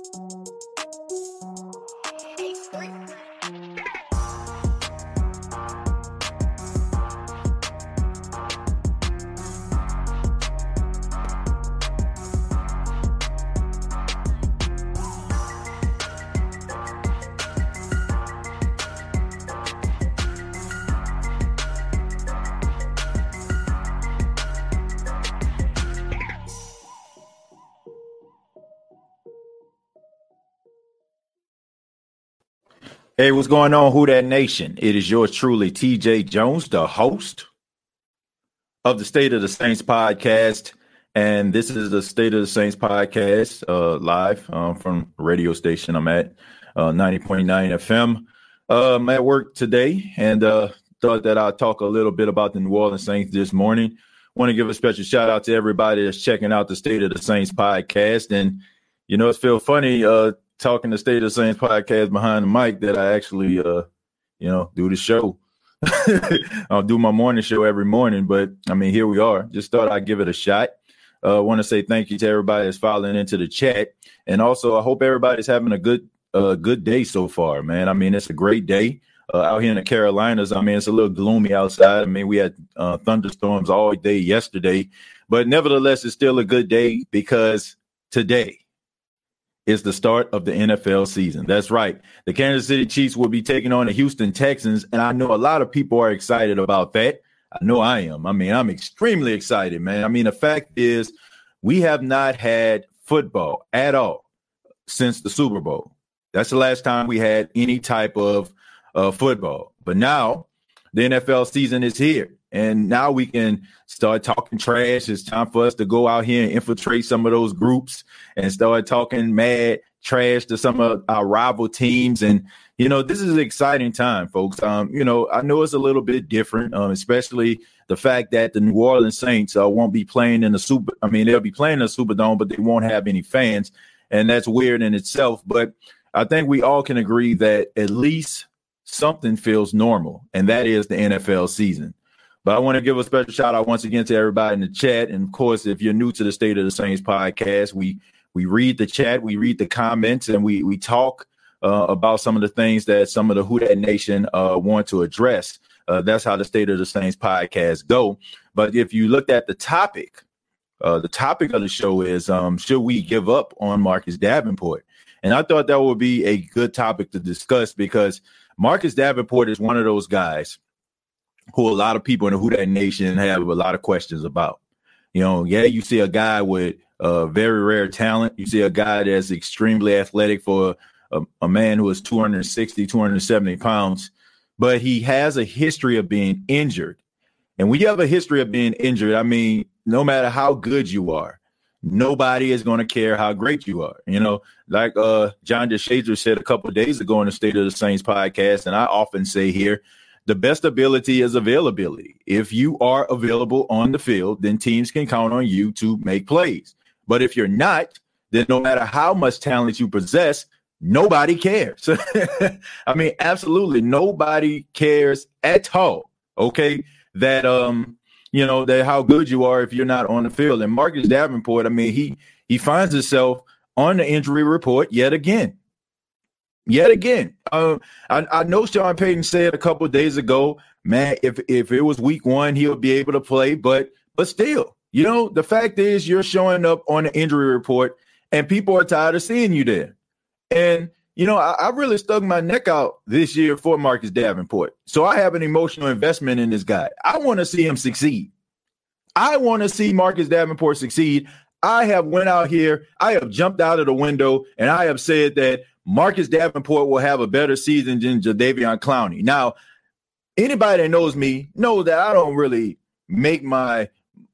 Música Hey, what's going on, Who That Nation? It is yours truly, TJ Jones, the host of the State of the Saints podcast. And this is the State of the Saints podcast uh, live um, from radio station I'm at, uh, 90.9 FM. Uh, I'm at work today and uh, thought that I'd talk a little bit about the New Orleans Saints this morning. Want to give a special shout out to everybody that's checking out the State of the Saints podcast. And, you know, it's feel funny uh, talking the State of Saints podcast behind the mic that I actually, uh, you know, do the show. I'll do my morning show every morning, but I mean, here we are. Just thought I'd give it a shot. I uh, want to say thank you to everybody that's following into the chat, and also I hope everybody's having a good, uh, good day so far, man. I mean, it's a great day uh, out here in the Carolinas. I mean, it's a little gloomy outside. I mean, we had uh, thunderstorms all day yesterday, but nevertheless, it's still a good day because today is the start of the NFL season. That's right. The Kansas City Chiefs will be taking on the Houston Texans. And I know a lot of people are excited about that. I know I am. I mean, I'm extremely excited, man. I mean, the fact is, we have not had football at all since the Super Bowl. That's the last time we had any type of uh, football. But now the NFL season is here. And now we can start talking trash. It's time for us to go out here and infiltrate some of those groups and start talking mad trash to some of our rival teams. And, you know, this is an exciting time, folks. Um, you know, I know it's a little bit different, um, especially the fact that the New Orleans Saints uh, won't be playing in the Super. I mean, they'll be playing in the Superdome, but they won't have any fans. And that's weird in itself. But I think we all can agree that at least something feels normal, and that is the NFL season. But I want to give a special shout out once again to everybody in the chat. And of course, if you're new to the State of the Saints podcast, we we read the chat, we read the comments, and we we talk uh, about some of the things that some of the Who That Nation uh, want to address. Uh, that's how the State of the Saints podcast go. But if you looked at the topic, uh, the topic of the show is um, should we give up on Marcus Davenport? And I thought that would be a good topic to discuss because Marcus Davenport is one of those guys who a lot of people in the Who That Nation have a lot of questions about. You know, yeah, you see a guy with uh, very rare talent. You see a guy that's extremely athletic for a, a man who is 260, 270 pounds, but he has a history of being injured. And when you have a history of being injured, I mean, no matter how good you are, nobody is going to care how great you are. You know, like uh, John DeShazier said a couple days ago in the State of the Saints podcast, and I often say here, the best ability is availability. If you are available on the field, then teams can count on you to make plays. But if you're not, then no matter how much talent you possess, nobody cares. I mean, absolutely nobody cares at all. Okay. That um, you know, that how good you are if you're not on the field. And Marcus Davenport, I mean, he he finds himself on the injury report yet again. Yet again, uh, I, I, know Sean Payton said a couple days ago, man, if if it was week one, he'll be able to play. But but still, you know, the fact is you're showing up on the injury report, and people are tired of seeing you there. And you know, I, I really stuck my neck out this year for Marcus Davenport. So I have an emotional investment in this guy. I want to see him succeed. I want to see Marcus Davenport succeed. I have went out here, I have jumped out of the window, and I have said that Marcus Davenport will have a better season than Jadeveon Clowney. Now, anybody that knows me knows that I don't really make my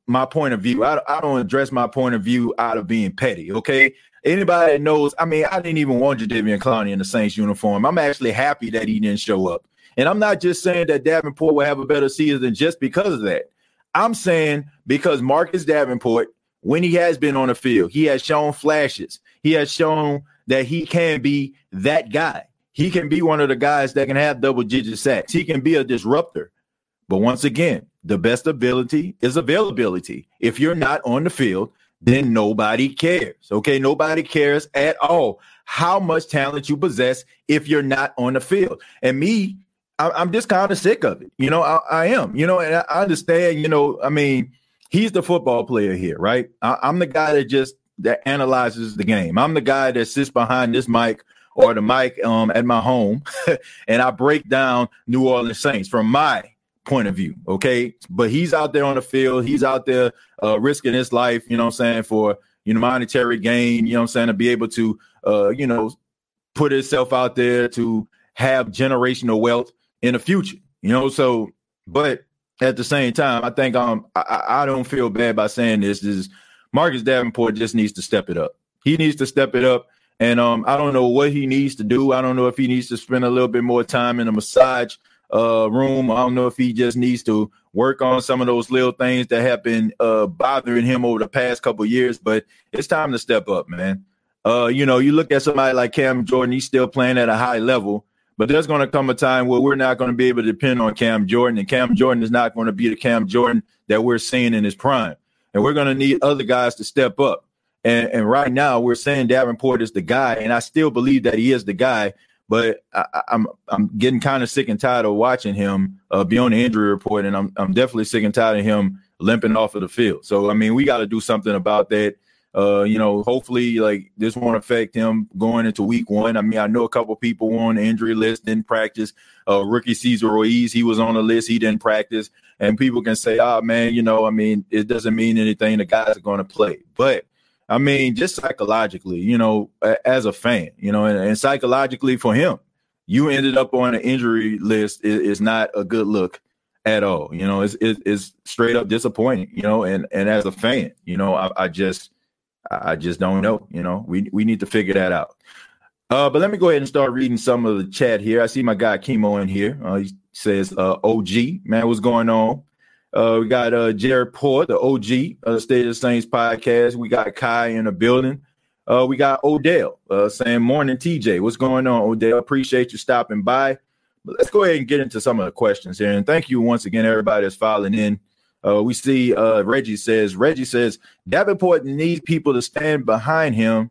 my point of view. I, I don't address my point of view out of being petty. Okay. Anybody that knows, I mean, I didn't even want Jadeveon Clowney in the Saints uniform. I'm actually happy that he didn't show up. And I'm not just saying that Davenport will have a better season just because of that. I'm saying because Marcus Davenport, when he has been on the field, he has shown flashes. He has shown that he can be that guy. He can be one of the guys that can have double digit sacks. He can be a disruptor. But once again, the best ability is availability. If you're not on the field, then nobody cares. Okay. Nobody cares at all how much talent you possess if you're not on the field. And me, I'm just kind of sick of it. You know, I, I am, you know, and I understand, you know, I mean, he's the football player here, right? I, I'm the guy that just that analyzes the game. I'm the guy that sits behind this mic or the mic um, at my home, and I break down New Orleans Saints from my point of view. Okay, but he's out there on the field. He's out there uh, risking his life. You know what I'm saying for you know monetary gain. You know what I'm saying to be able to uh, you know put himself out there to have generational wealth in the future. You know, so but at the same time, I think um I, I don't feel bad by saying this. Is Marcus Davenport just needs to step it up. He needs to step it up. And um, I don't know what he needs to do. I don't know if he needs to spend a little bit more time in a massage uh, room. I don't know if he just needs to work on some of those little things that have been uh, bothering him over the past couple years. But it's time to step up, man. Uh, you know, you look at somebody like Cam Jordan; he's still playing at a high level. But there's going to come a time where we're not going to be able to depend on Cam Jordan, and Cam Jordan is not going to be the Cam Jordan that we're seeing in his prime. And we're going to need other guys to step up. And, and right now, we're saying Davenport is the guy, and I still believe that he is the guy. But I, am I'm, I'm getting kind of sick and tired of watching him uh, be on the injury report, and I'm I'm definitely sick and tired of him limping off of the field. So I mean, we got to do something about that. Uh, you know, hopefully, like this won't affect him going into week one. I mean, I know a couple people on the injury list didn't practice. Uh, rookie Cesar Ruiz, he was on the list, he didn't practice. And people can say, "Oh man, you know, I mean, it doesn't mean anything. The guys are going to play." But I mean, just psychologically, you know, as a fan, you know, and, and psychologically for him, you ended up on an injury list is, is not a good look at all. You know, it's, it's straight up disappointing. You know, and and as a fan, you know, I, I just I just don't know. You know, we we need to figure that out. Uh, but let me go ahead and start reading some of the chat here. I see my guy Chemo in here. Uh, he says, uh, "OG man, what's going on?" Uh, we got uh, Jared Port, the OG of the State of the Saints podcast. We got Kai in the building. Uh, we got Odell uh, saying, "Morning, TJ. What's going on, Odell? Appreciate you stopping by." But let's go ahead and get into some of the questions here. And thank you once again, everybody that's filing in. Uh, we see uh, Reggie says, Reggie says, Davenport needs people to stand behind him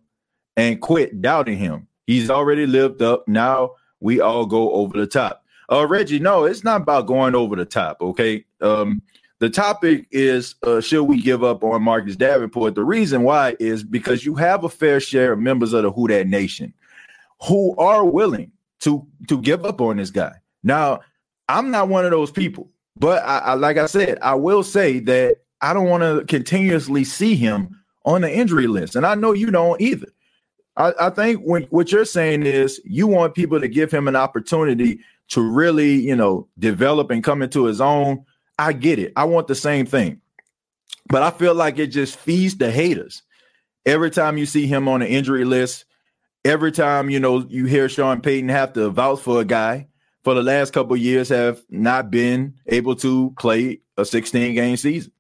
and quit doubting him. He's already lived up. Now we all go over the top. Uh, Reggie, no, it's not about going over the top. Okay. Um, the topic is uh, should we give up on Marcus Davenport? The reason why is because you have a fair share of members of the Who That Nation who are willing to to give up on this guy. Now, I'm not one of those people. But I, I, like I said, I will say that I don't want to continuously see him on the injury list, and I know you don't either. I, I think when, what you're saying is you want people to give him an opportunity to really, you know, develop and come into his own. I get it. I want the same thing, but I feel like it just feeds the haters. Every time you see him on the injury list, every time you know you hear Sean Payton have to vouch for a guy, for the last couple years have not been able to play a 16 game season.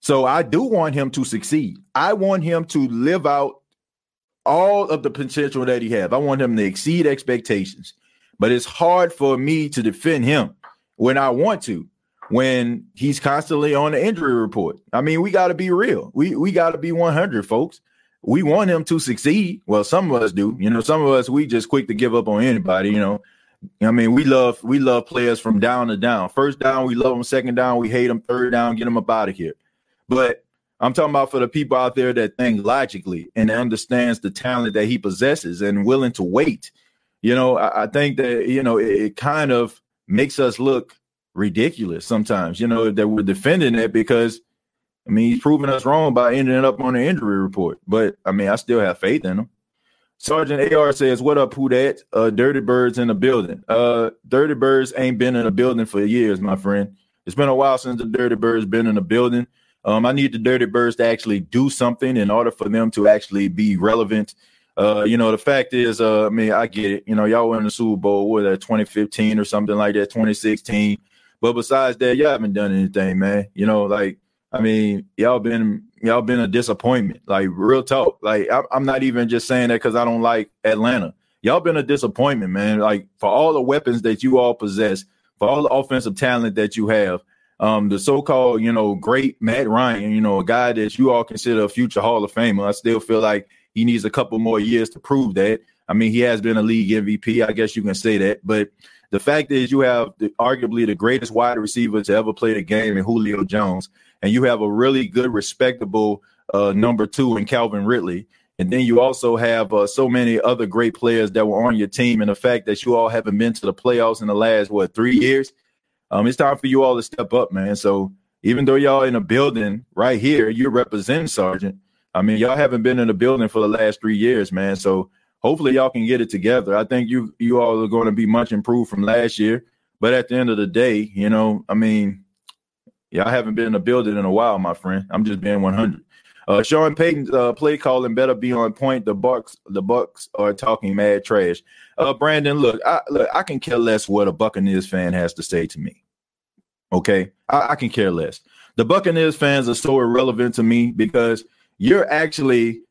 So I do want him to succeed. I want him to live out all of the potential that he has. I want him to exceed expectations. But it's hard for me to defend him when I want to, when he's constantly on the injury report. I mean, we got to be real. We we got to be 100, folks. We want him to succeed. Well, some of us do. You know, some of us we just quick to give up on anybody. You know, I mean, we love we love players from down to down. First down, we love them. Second down, we hate them. Third down, get them up out of here. But I'm talking about for the people out there that think logically and understands the talent that he possesses and willing to wait. You know, I, I think that you know it, it, kind of makes us look ridiculous sometimes. You know that we're defending it because I mean he's proving us wrong by ending up on the injury report. But I mean, I still have faith in him. Sergeant AR says, What up, who that? Uh, Dirty Birds in the building. Uh, Dirty Birds ain't been in a building for years, my friend. It's been a while since the Dirty Birds been in a building. Um, I need the Dirty Birds to actually do something in order for them to actually be relevant. Uh, you know, the fact is, uh, I mean, I get it. You know, y'all won the Super Bowl, what that 2015 or something like that, 2016. But besides that, y'all haven't done anything, man. You know, like I mean, y'all been y'all been a disappointment. Like real talk. Like I, am not even just saying that because I don't like Atlanta. Y'all been a disappointment, man. Like for all the weapons that you all possess, for all the offensive talent that you have, um, the so-called, you know, great Matt Ryan, you know, a guy that you all consider a future Hall of Famer. I still feel like he needs a couple more years to prove that. I mean, he has been a league MVP. I guess you can say that. But the fact is, you have the, arguably the greatest wide receiver to ever play the game in Julio Jones, and you have a really good, respectable uh, number two in Calvin Ridley. And then you also have uh, so many other great players that were on your team. And the fact that you all haven't been to the playoffs in the last, what, three years, um, it's time for you all to step up, man. So even though y'all in a building right here, you're representing Sargent. I mean, y'all haven't been in a building for the last three years, man. So hopefully y'all can get it together. I think you you all are going to be much improved from last year. But at the end of the day, you know, I mean, y'all haven't been in a building in a while, my friend. I'm just being 100. Uh, Sean Payton's uh, play calling better be on point. The Bucks, the Bucs are talking mad trash. Uh, Brandon, look, I, look, I can care less what a Buccaneers fan has to say to me. Okay, I, I can care less. The Buccaneers fans are so irrelevant to me because you're actually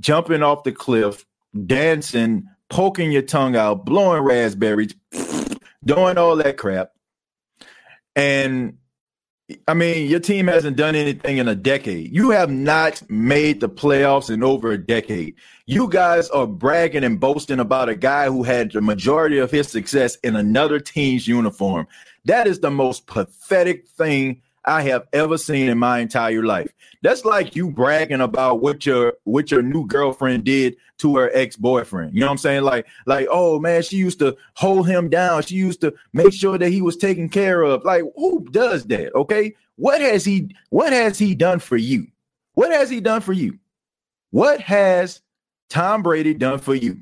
jumping off the cliff, dancing, poking your tongue out, blowing raspberries, doing all that crap. And I mean, your team hasn't done anything in a decade. You have not made the playoffs in over a decade. You guys are bragging and boasting about a guy who had the majority of his success in another team's uniform. That is the most pathetic thing I have ever seen in my entire life. That's like you bragging about what your what your new girlfriend did to her ex-boyfriend. You know what I'm saying? Like, like, oh man, she used to hold him down. She used to make sure that he was taken care of. Like, who does that? Okay. What has he what has he done for you? What has he done for you? What has Tom Brady done for you?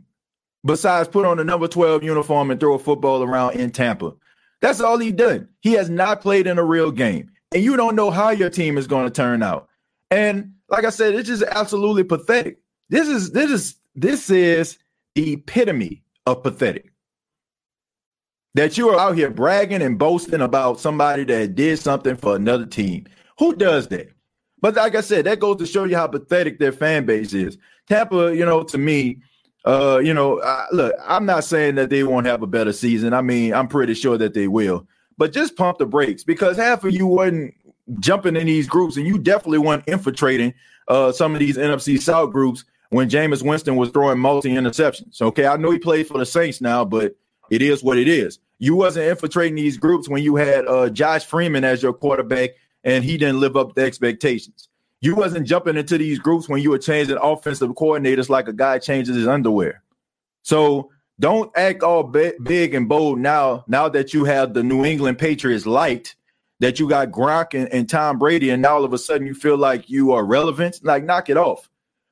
Besides put on a number 12 uniform and throw a football around in Tampa. That's all he done. He has not played in a real game. And you don't know how your team is going to turn out. And like I said, it's just absolutely pathetic. This is this is this is the epitome of pathetic. That you are out here bragging and boasting about somebody that did something for another team. Who does that? But like I said, that goes to show you how pathetic their fan base is. Tampa, you know, to me, uh, you know, I, look, I'm not saying that they won't have a better season. I mean, I'm pretty sure that they will. But just pump the brakes because half of you wasn't jumping in these groups, and you definitely weren't infiltrating uh, some of these NFC South groups when Jameis Winston was throwing multi interceptions. Okay, I know he played for the Saints now, but it is what it is. You wasn't infiltrating these groups when you had uh, Josh Freeman as your quarterback, and he didn't live up to expectations. You wasn't jumping into these groups when you were changing offensive coordinators like a guy changes his underwear. So don't act all big and bold now. Now that you have the New England Patriots light, that you got Gronk and, and Tom Brady, and now all of a sudden you feel like you are relevant. Like knock it off.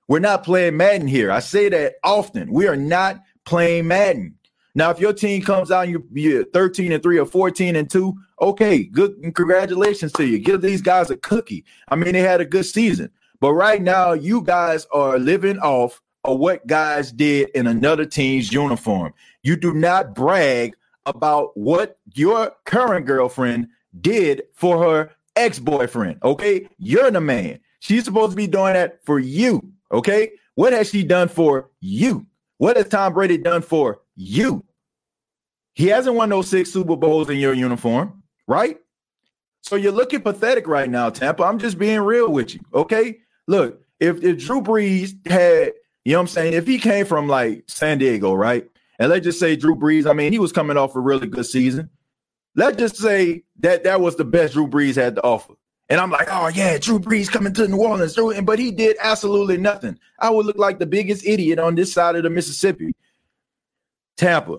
We're not playing Madden here. I say that often. We are not playing Madden. Now, if your team comes out and you're, you're 13 and 3 or 14 and 2, okay, good. Congratulations to you. Give these guys a cookie. I mean, they had a good season. But right now, you guys are living off of what guys did in another team's uniform. You do not brag about what your current girlfriend did for her ex-boyfriend. Okay. You're the man. She's supposed to be doing that for you. Okay. What has she done for you? What has Tom Brady done for you? He hasn't won those six Super Bowls in your uniform, right? So you're looking pathetic right now, Tampa. I'm just being real with you. Okay. Look, if, if Drew Brees had, you know what I'm saying, if he came from like San Diego, right? And let's just say Drew Brees, I mean, he was coming off a really good season. Let's just say that that was the best Drew Brees had to offer. And I'm like, oh yeah, Drew Brees coming to New Orleans, but he did absolutely nothing. I would look like the biggest idiot on this side of the Mississippi. Tampa,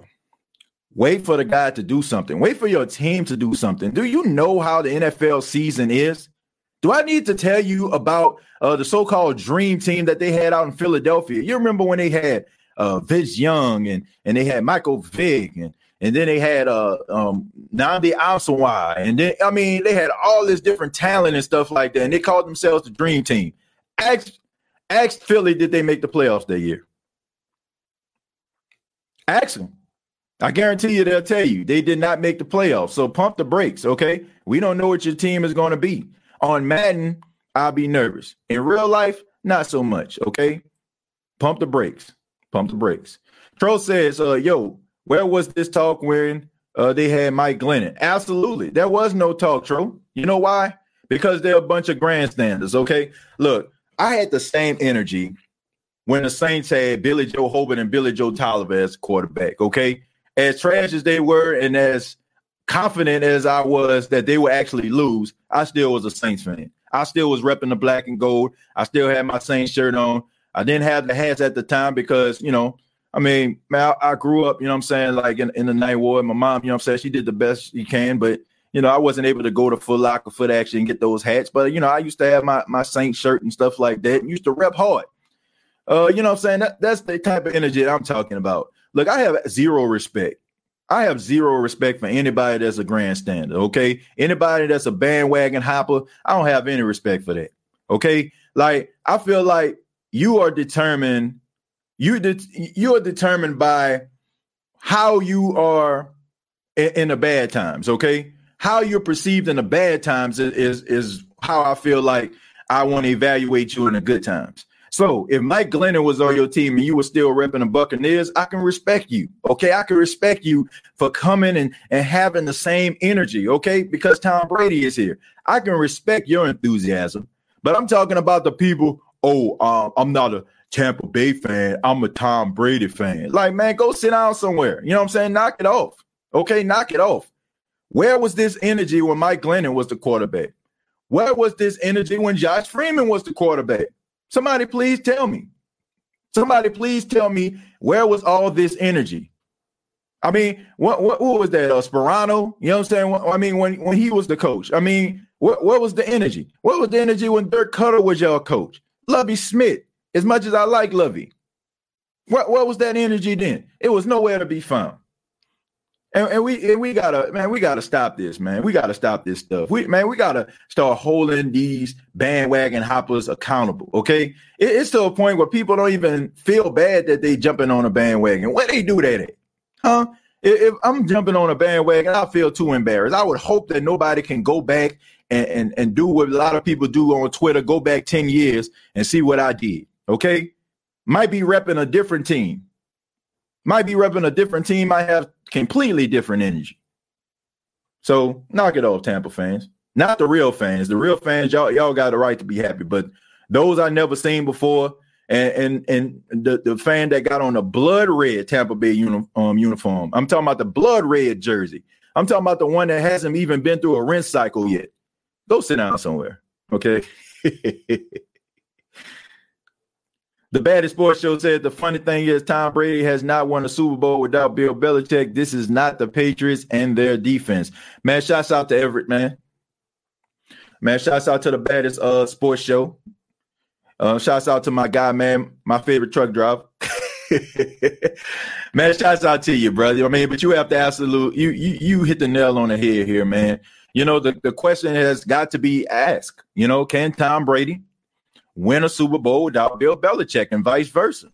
wait for the guy to do something. Wait for your team to do something. Do you know how the NFL season is? Do I need to tell you about uh, the so-called dream team that they had out in Philadelphia? You remember when they had uh, Vince Young and and they had Michael Vick and and then they had uh um Nnamdi Asomugha, and then I mean they had all this different talent and stuff like that, and they called themselves the Dream Team. Ask, ask Philly, did they make the playoffs that year? Ask them. I guarantee you they'll tell you they did not make the playoffs. So pump the brakes, okay? We don't know what your team is going to be. On Madden, I'll be nervous. In real life, not so much, okay? Pump the brakes. Pump the brakes. Troll says, uh, yo, where was this talk when uh, they had Mike Glennon? Absolutely. There was no talk, Tro. You know why? Because they're a bunch of grandstanders. Okay, look, I had the same energy when the Saints had Billy Joe Hobert and Billy Joe Tolliver as quarterback. Okay, as trash as they were, and as confident as I was that they would actually lose, I still was a Saints fan. I still was repping the black and gold. I still had my Saints shirt on. I didn't have the hats at the time because, you know, I mean, man, I, I grew up, you know I'm saying, like in, in the Ninth Ward. My mom, you know I'm saying, she did the best she can, but you know, I wasn't able to go to Foot Locker, Foot Action, and get those hats. But you know, I used to have my my Saint shirt and stuff like that, and used to rep hard. Uh, you know I'm saying? That, that's the type of energy I'm talking about. Look, I have zero respect I have zero respect for anybody that's a grandstander. Okay, anybody that's a bandwagon hopper, I don't have any respect for that. Okay, like I feel like you are determined. You de- you are determined by how you are in, in, the bad times. Okay, how you're perceived in the bad times is is, is how I feel like I want to evaluate you in the good times. So if Mike Glennon was on your team and you were still repping the Buccaneers, I can respect you. Okay. I can respect you for coming and, and having the same energy. Okay. Because Tom Brady is here. I can respect your enthusiasm. But I'm talking about the people, oh, uh, I'm not a Tampa Bay fan. I'm a Tom Brady fan. Like, man, go sit down somewhere. You know what I'm saying? Knock it off. Okay, knock it off. Where was this energy when Mike Glennon was the quarterback? Where was this energy when Josh Freeman was the quarterback? Somebody please tell me. Somebody please tell me where was all this energy? I mean, what what, what was that? Uh, Sparano? You know what I'm saying? I mean, when when he was the coach. I mean, what what was the energy? What was the energy when Dirk Koetter was your coach? Lovie Smith. As much as I like Lovie, what what was that energy then? It was nowhere to be found. And, and, we and we gotta man, we gotta stop this, man. We gotta stop this stuff. We man, we gotta start holding these bandwagon hoppers accountable. Okay, it, it's to a point where people don't even feel bad that they jumping on a bandwagon. Where they do that at, huh? If, if I'm jumping on a bandwagon, I feel too embarrassed. I would hope that nobody can go back and, and and do what a lot of people do on Twitter. Go back ten years and see what I did. Okay, might be repping a different team might be repping a different team, might have completely different energy. So knock it off, Tampa fans. Not the real fans. The real fans, y'all, y'all got the right to be happy. But those I never seen before, and and and the, the fan that got on the blood red Tampa Bay um, uniform. I'm talking about the blood red jersey. I'm talking about the one that hasn't even been through a rinse cycle yet. Go sit down somewhere. Okay. The baddest sports show said the funny thing is Tom Brady has not won a Super Bowl without Bill Belichick. This is not the Patriots and their defense. Man, shouts out to Everett, man. Man, shouts out to the baddest uh sports show. Uh, shouts out to my guy, man, my favorite truck driver. man, shouts out to you, brother. I mean, but you have to absolute you you you hit the nail on the head here, man. You know, the, the question has got to be asked. You know, can Tom Brady win a Super Bowl without Bill Belichick and vice versa.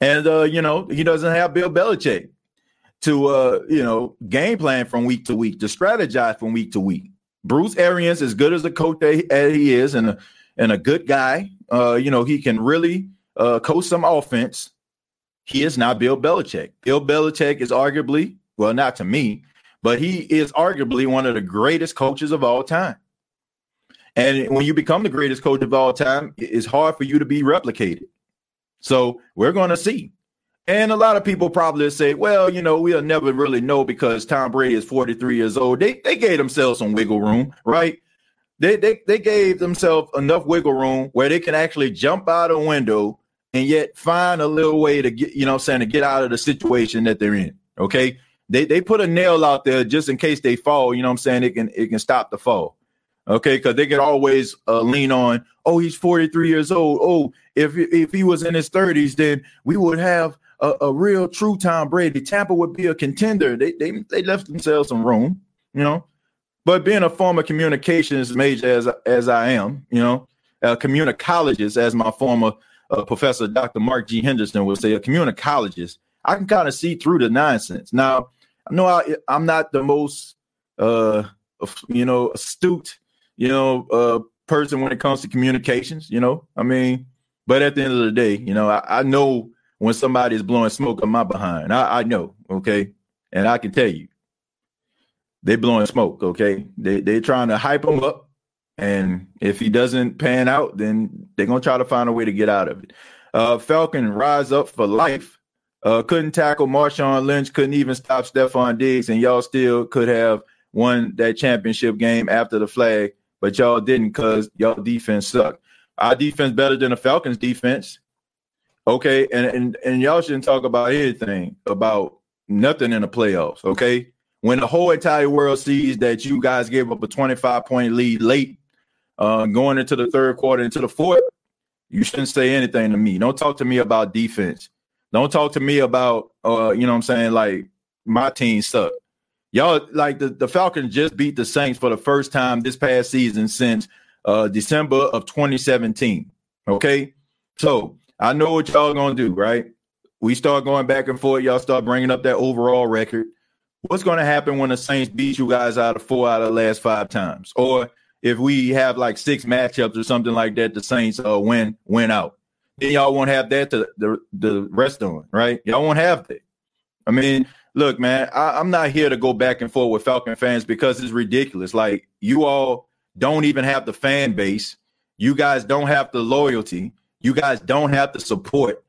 And uh, you know, he doesn't have Bill Belichick to uh, you know, game plan from week to week, to strategize from week to week. Bruce Arians, as good as a coach that he is, and a, and a good guy, uh, you know, he can really uh, coach some offense. He is not Bill Belichick. Bill Belichick is arguably, well, not to me, but he is arguably one of the greatest coaches of all time. And when you become the greatest coach of all time, it's hard for you to be replicated. So we're going to see. And a lot of people probably say, well, you know, we'll never really know because Tom Brady is 43 years old. They they gave themselves some wiggle room, right? They they they gave themselves enough wiggle room where they can actually jump out a window and yet find a little way to get, you know I'm saying, to get out of the situation that they're in. Okay. They they put a nail out there just in case they fall, you know I'm saying? It can it can stop the fall. Okay, because they could always uh, lean on, oh, he's 43 years old. Oh, if if he was in his 30s, then we would have a, a real true Tom Brady. Tampa would be a contender. They they they left themselves some room, you know. But being a former communications major as as I am, you know, a communicologist, as my former uh, professor Dr. Mark G. Henderson would say, a communicologist, I can kind of see through the nonsense. Now, I know I, I'm not the most, uh, you know, astute you know, uh, person when it comes to communications, you know. I mean, but at the end of the day, you know, I, I know when somebody is blowing smoke on my behind. I, I know, okay, and I can tell you. they're blowing smoke. Okay, they they're trying to hype him up, and if he doesn't pan out, then they're gonna try to find a way to get out of it. Uh, Falcon rise up for life. Uh, couldn't tackle Marshawn Lynch, couldn't even stop Stefon Diggs, and y'all still could have won that championship game after the flag, but y'all didn't because y'all defense sucked. Our defense better than the Falcons defense. Okay, and, and and y'all shouldn't talk about anything about nothing in the playoffs. Okay, when the whole entire world sees that you guys gave up a 25 point lead late, uh, going into the third quarter, into the fourth, you shouldn't say anything to me. Don't talk to me about defense. Don't talk to me about, uh, you know what I'm saying, like my team suck. Y'all, like the, the Falcons just beat the Saints for the first time this past season since uh, December of 2017. Okay. So I know what y'all gonna do, right? We start going back and forth. Y'all start bringing up that overall record. What's to happen when the Saints beat you guys out of four out of the last five times? Or if we have like six matchups or something like that, the Saints uh, win win out. Then y'all won't have that to the the rest on, right? Y'all won't have that. I mean, look, man, I, I'm not here to go back and forth with Falcon fans because it's ridiculous. Like you all don't even have the fan base. You guys don't have the loyalty. You guys don't have the support.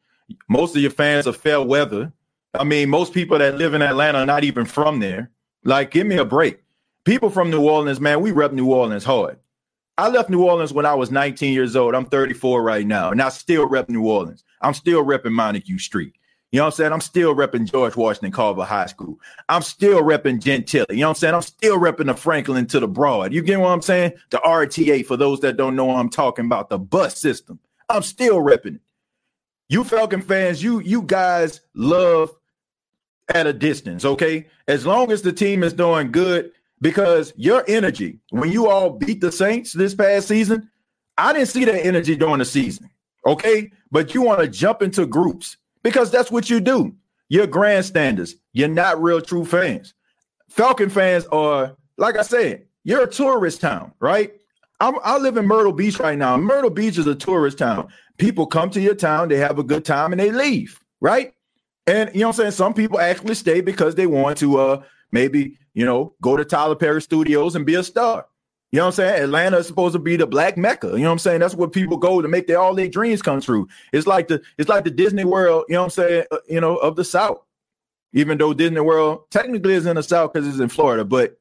Most of your fans are fair weather. I mean, most people that live in Atlanta are not even from there. Like, give me a break. People from New Orleans, man, we rep New Orleans hard. I left New Orleans when I was 19 years old. I'm 34 right now, and I still rep New Orleans. I'm still repping Montague Street. You know what I'm saying? I'm still repping George Washington Carver High School. I'm still repping Gentilly. You know what I'm saying? I'm still repping the Franklin to the Broad. You get what I'm saying? The RTA, for those that don't know I'm talking about, the bus system. I'm still repping it. You Falcon fans, you you guys love at a distance, okay? As long as the team is doing good, because your energy, when you all beat the Saints this past season, I didn't see that energy during the season, okay? But you want to jump into groups because that's what you do. You're grandstanders. You're not real true fans. Falcon fans are, like I said, you're a tourist town, right? I'm, i live in Myrtle Beach right now. Myrtle Beach is a tourist town. People come to your town, they have a good time, and they leave, right? And you know what I'm saying? Some people actually stay because they want to uh maybe, you know, go to Tyler Perry Studios and be a star. You know what I'm saying? Atlanta is supposed to be the black mecca. You know what I'm saying? That's where people go to make their all their dreams come true. It's like the it's like the Disney World, you know what I'm saying, uh, you know, of the South. Even though Disney World technically is in the South because it's in Florida, but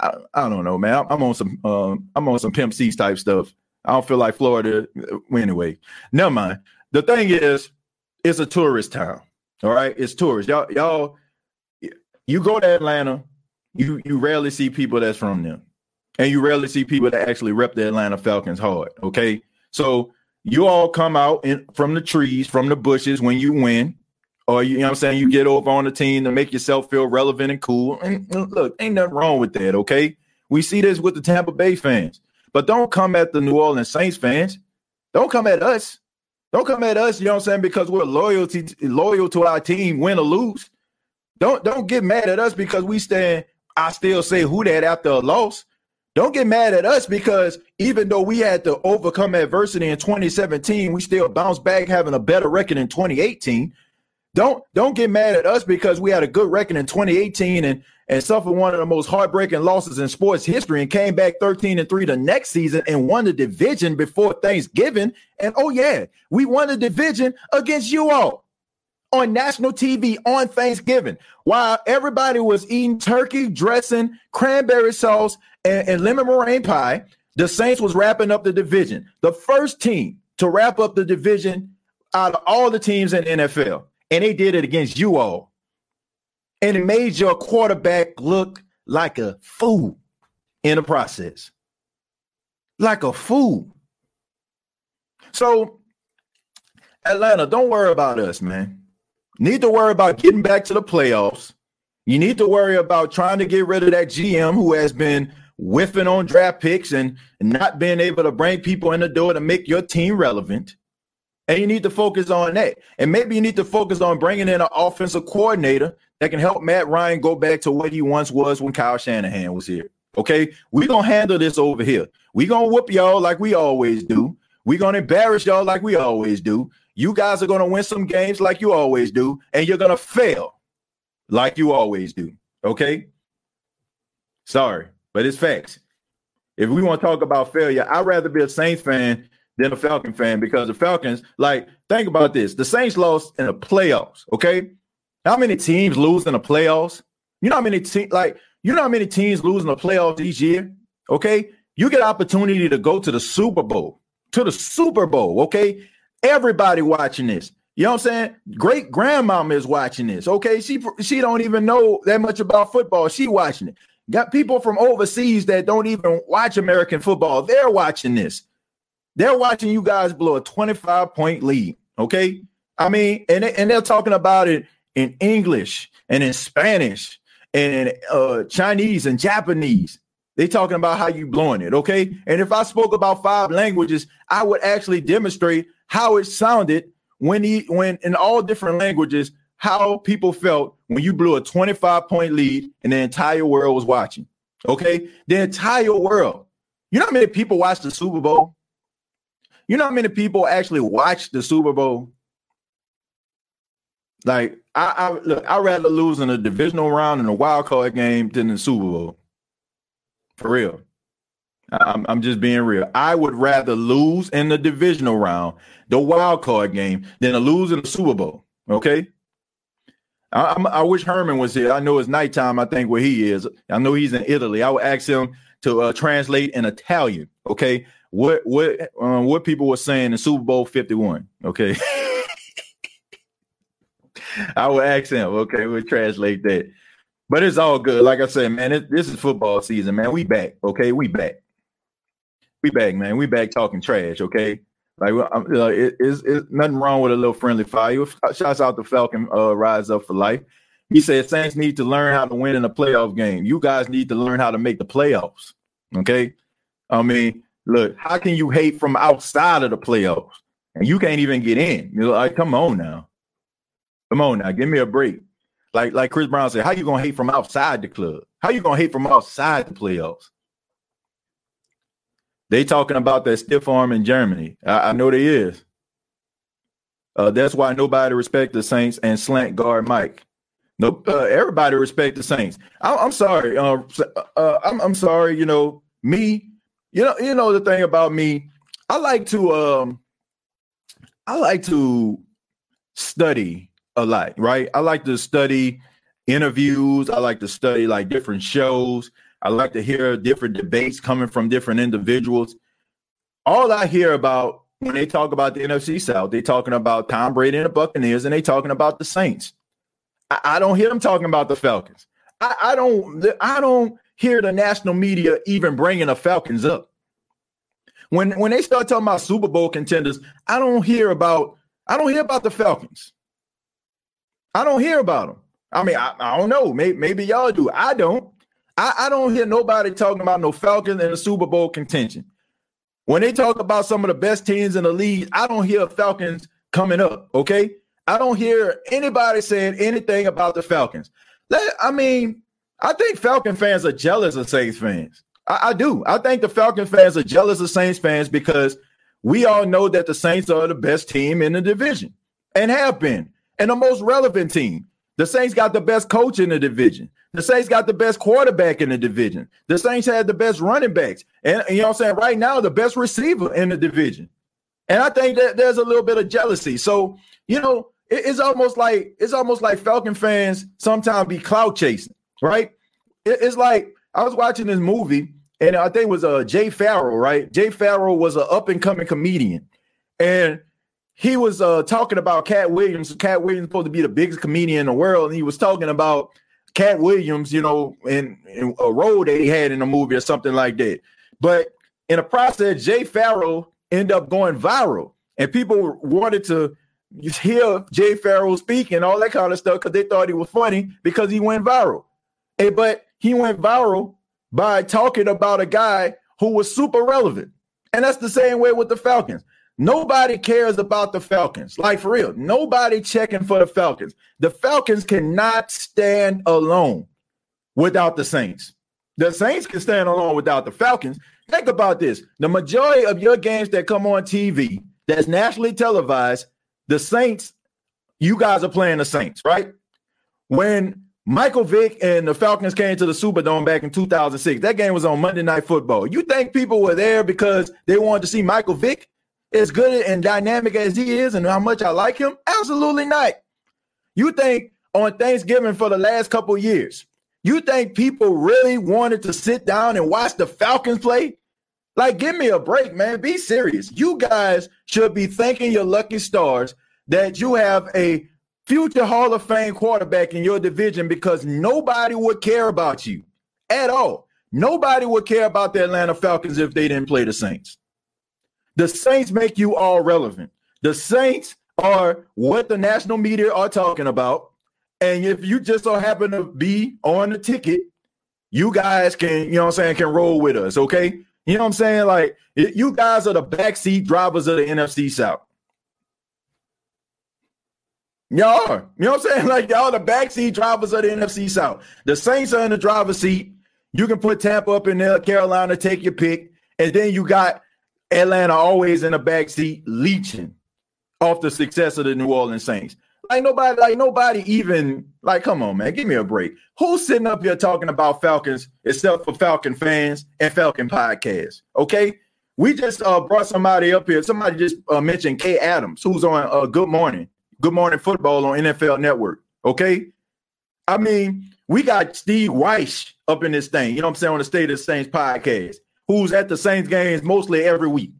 I, I don't know, man. I'm on some um, I'm on some Pimp C type stuff. I don't feel like Florida uh, anyway. Never mind. The thing is, it's a tourist town. All right, it's tourists. Y'all, y'all, you go to Atlanta, you you rarely see people that's from there and you rarely see people that actually rep the Atlanta Falcons hard. Okay, so you all come out in, from the trees, from the bushes when you win, or you, you know I'm saying you get over on the team to make yourself feel relevant and cool. And look, ain't nothing wrong with that. Okay, we see this with the Tampa Bay fans, but don't come at the New Orleans Saints fans. Don't come at us. Don't come at us. You know what I'm saying because we're loyalty loyal to our team, win or lose. Don't don't get mad at us because we stand. I still say who that after a loss. Don't get mad at us because even though we had to overcome adversity in 2017, we still bounced back having a better record in 2018. Don't don't get mad at us because we had a good record in 2018 and and suffered one of the most heartbreaking losses in sports history and came back 13 and 3 the next season and won the division before Thanksgiving. And oh yeah, we won the division against you all on national TV on Thanksgiving while everybody was eating turkey dressing, cranberry sauce, and, and lemon meringue pie. The Saints was wrapping up the division. The first team to wrap up the division out of all the teams in the NFL. And they did it against you all. And it made your quarterback look like a fool in the process. Like a fool. So, Atlanta, don't worry about us, man need to worry about getting back to the playoffs. You need to worry about trying to get rid of that GM who has been whiffing on draft picks and not being able to bring people in the door to make your team relevant. And you need to focus on that. And maybe you need to focus on bringing in an offensive coordinator that can help Matt Ryan go back to what he once was when Kyle Shanahan was here. Okay, we're gonna handle this over here. We're gonna whoop y'all like we always do. We're gonna embarrass y'all like we always do. You guys are going to win some games like you always do, and you're going to fail like you always do. Okay. Sorry, but it's facts. If we want to talk about failure, I'd rather be a Saints fan than a Falcon fan because the Falcons, like, think about this. The Saints lost in the playoffs, okay? How many teams lose in the playoffs? You know how many teams, like, you know how many teams lose in the playoffs each year? Okay. You get opportunity to go to the Super Bowl, to the Super Bowl, okay? Everybody watching this. You know what I'm saying? Great grandmama is watching this. Okay, she she don't even know that much about football. She watching it. Got people from overseas that don't even watch American football. They're watching this. They're watching you guys blow a 25 point lead. Okay. I mean, and, they, and they're talking about it in English and in Spanish and in uh, Chinese and Japanese. They talking about how you blowing it, okay? And if I spoke about five languages, I would actually demonstrate how it sounded when he when in all different languages how people felt when you blew a 25 point lead and the entire world was watching. Okay? The entire world. You know how many people watch the Super Bowl? You know how many people actually watch the Super Bowl? Like I, I look, I'd rather lose in a divisional round in a wild card game than the Super Bowl. For real. I'm, I'm just being real. I would rather lose in the divisional round, the wild card game, than to lose in the Super Bowl. Okay. I, I, wish Herman was here. I know it's nighttime. I think where he is. I know he's in Italy. I would ask him to uh, translate in Italian. Okay, what what um, what people were saying in Super Bowl Fifty One. Okay, I would ask him. Okay, we'll translate that. But it's all good. Like I said, man, it, this is football season, man. We back. Okay, we back. We back, man. We back talking trash. Okay. Like uh, it, it's, it's nothing wrong with a little friendly fire. Shouts out to Falcon uh, Rise Up for Life. He said Saints need to learn how to win in a playoff game. You guys need to learn how to make the playoffs. Okay. I mean, look, how can you hate from outside of the playoffs and you can't even get in? You know, like, come on now. Come on now, give me a break. Like like Chris Brown said, how you gonna hate from outside the club? How you gonna hate from outside the playoffs? They talking about that stiff arm in Germany. I, I know they is. Uh, that's why nobody respect the Saints and slant guard Mike. No, uh, everybody respect the Saints. I, am sorry. Uh, uh, I'm, I'm sorry. You know me. You know. You know the thing about me. I like to. Um, I like to study a lot. Right. I like to study interviews. I like to study like different shows. I like to hear different debates coming from different individuals. All I hear about when they talk about the NFC South, they're talking about Tom Brady and the Buccaneers, and they talking about the Saints. I, I don't hear them talking about the Falcons. I, I don't. I don't hear the national media even bringing the Falcons up. When when they start talking about Super Bowl contenders, I don't hear about. I don't hear about the Falcons. I don't hear about them. I mean, I, I don't know. Maybe, maybe y'all do. I don't. I, I don't hear nobody talking about no Falcons in the Super Bowl contention. When they talk about some of the best teams in the league, I don't hear Falcons coming up. Okay. I don't hear anybody saying anything about the Falcons. Let, I mean, I think Falcon fans are jealous of Saints fans. I, I, do. I think the Falcon fans are jealous of Saints fans because we all know that the Saints are the best team in the division and have been, and the most relevant team. The Saints got the best coach in the division. The Saints got the best quarterback in the division. The Saints had the best running backs. And you know what I'm saying? Right now, the best receiver in the division. And I think that there's a little bit of jealousy. So, you know, it, it's almost like it's almost like Falcon fans sometimes be clout chasing, right? It, it's like I was watching this movie, and I think it was uh Jay Pharoah, right? Jay Pharoah was an up-and-coming comedian. And he was uh, talking about Katt Williams. Katt Williams supposed to be the biggest comedian in the world, and he was talking about Katt Williams, you know, in, in, a role that he had in a movie or something like that. But in the process, Jay Pharoah ended up going viral, and people wanted to hear Jay Pharoah speak and all that kind of stuff because they thought he was funny because he went viral. Hey, but he went viral by talking about a guy who was super relevant. And that's the same way with the Falcons. Nobody cares about the Falcons. Like for real, nobody checking for the Falcons. The Falcons cannot stand alone without the Saints. The Saints can stand alone without the Falcons. Think about this. The majority of your games that come on TV that's nationally televised, the Saints, you guys are playing the Saints, right? When Michael Vick and the Falcons came to the Superdome back in 2006. That game was on Monday Night Football. You think people were there because they wanted to see Michael Vick? As good and dynamic as he is, and how much I like him? Absolutely not. You think on Thanksgiving for the last couple years, you think people really wanted to sit down and watch the Falcons play? Like, give me a break, man. Be serious. You guys should be thanking your lucky stars that you have a future Hall of Fame quarterback in your division because nobody would care about you at all. Nobody would care about the Atlanta Falcons if they didn't play the Saints. The Saints make you all relevant. The Saints are what the national media are talking about. And if you just so happen to be on the ticket, you guys can, you know what I'm saying, can roll with us, okay? You know what I'm saying? Like, you guys are the backseat drivers of the NFC South. Y'all are. You know what I'm saying? Like y'all the backseat drivers of the NFC South. The Saints are in the driver's seat. You can put Tampa up in there, Carolina, take your pick. And then you got Atlanta always in the backseat leeching off the success of the New Orleans Saints. Like nobody, like nobody even like, come on, man, give me a break. Who's sitting up here talking about Falcons except for Falcon fans and Falcon podcasts? Okay. We just uh, brought somebody up here. Somebody just uh, mentioned Kay Adams, who's on uh, Good Morning. Good Morning Football on NFL Network. Okay. I mean, we got Steve Wyche up in this thing, you know what I'm saying, on the State of the Saints podcast, who's at the Saints games mostly every week.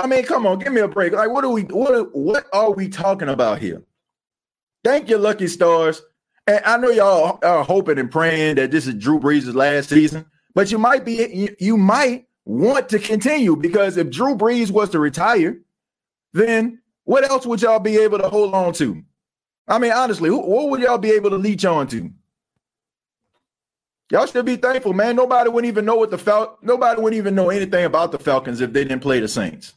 I mean, come on, give me a break. Like, what are we what what are we talking about here? Thank you, lucky stars. And I know y'all are hoping and praying that this is Drew Brees' last season, but you might be you, you might want to continue because if Drew Brees was to retire, then what else would y'all be able to hold on to? I mean, honestly, what would y'all be able to leech on to? Y'all should be thankful, man. Nobody wouldn't even know what the Fal- nobody wouldn't even know anything about the Falcons if they didn't play the Saints.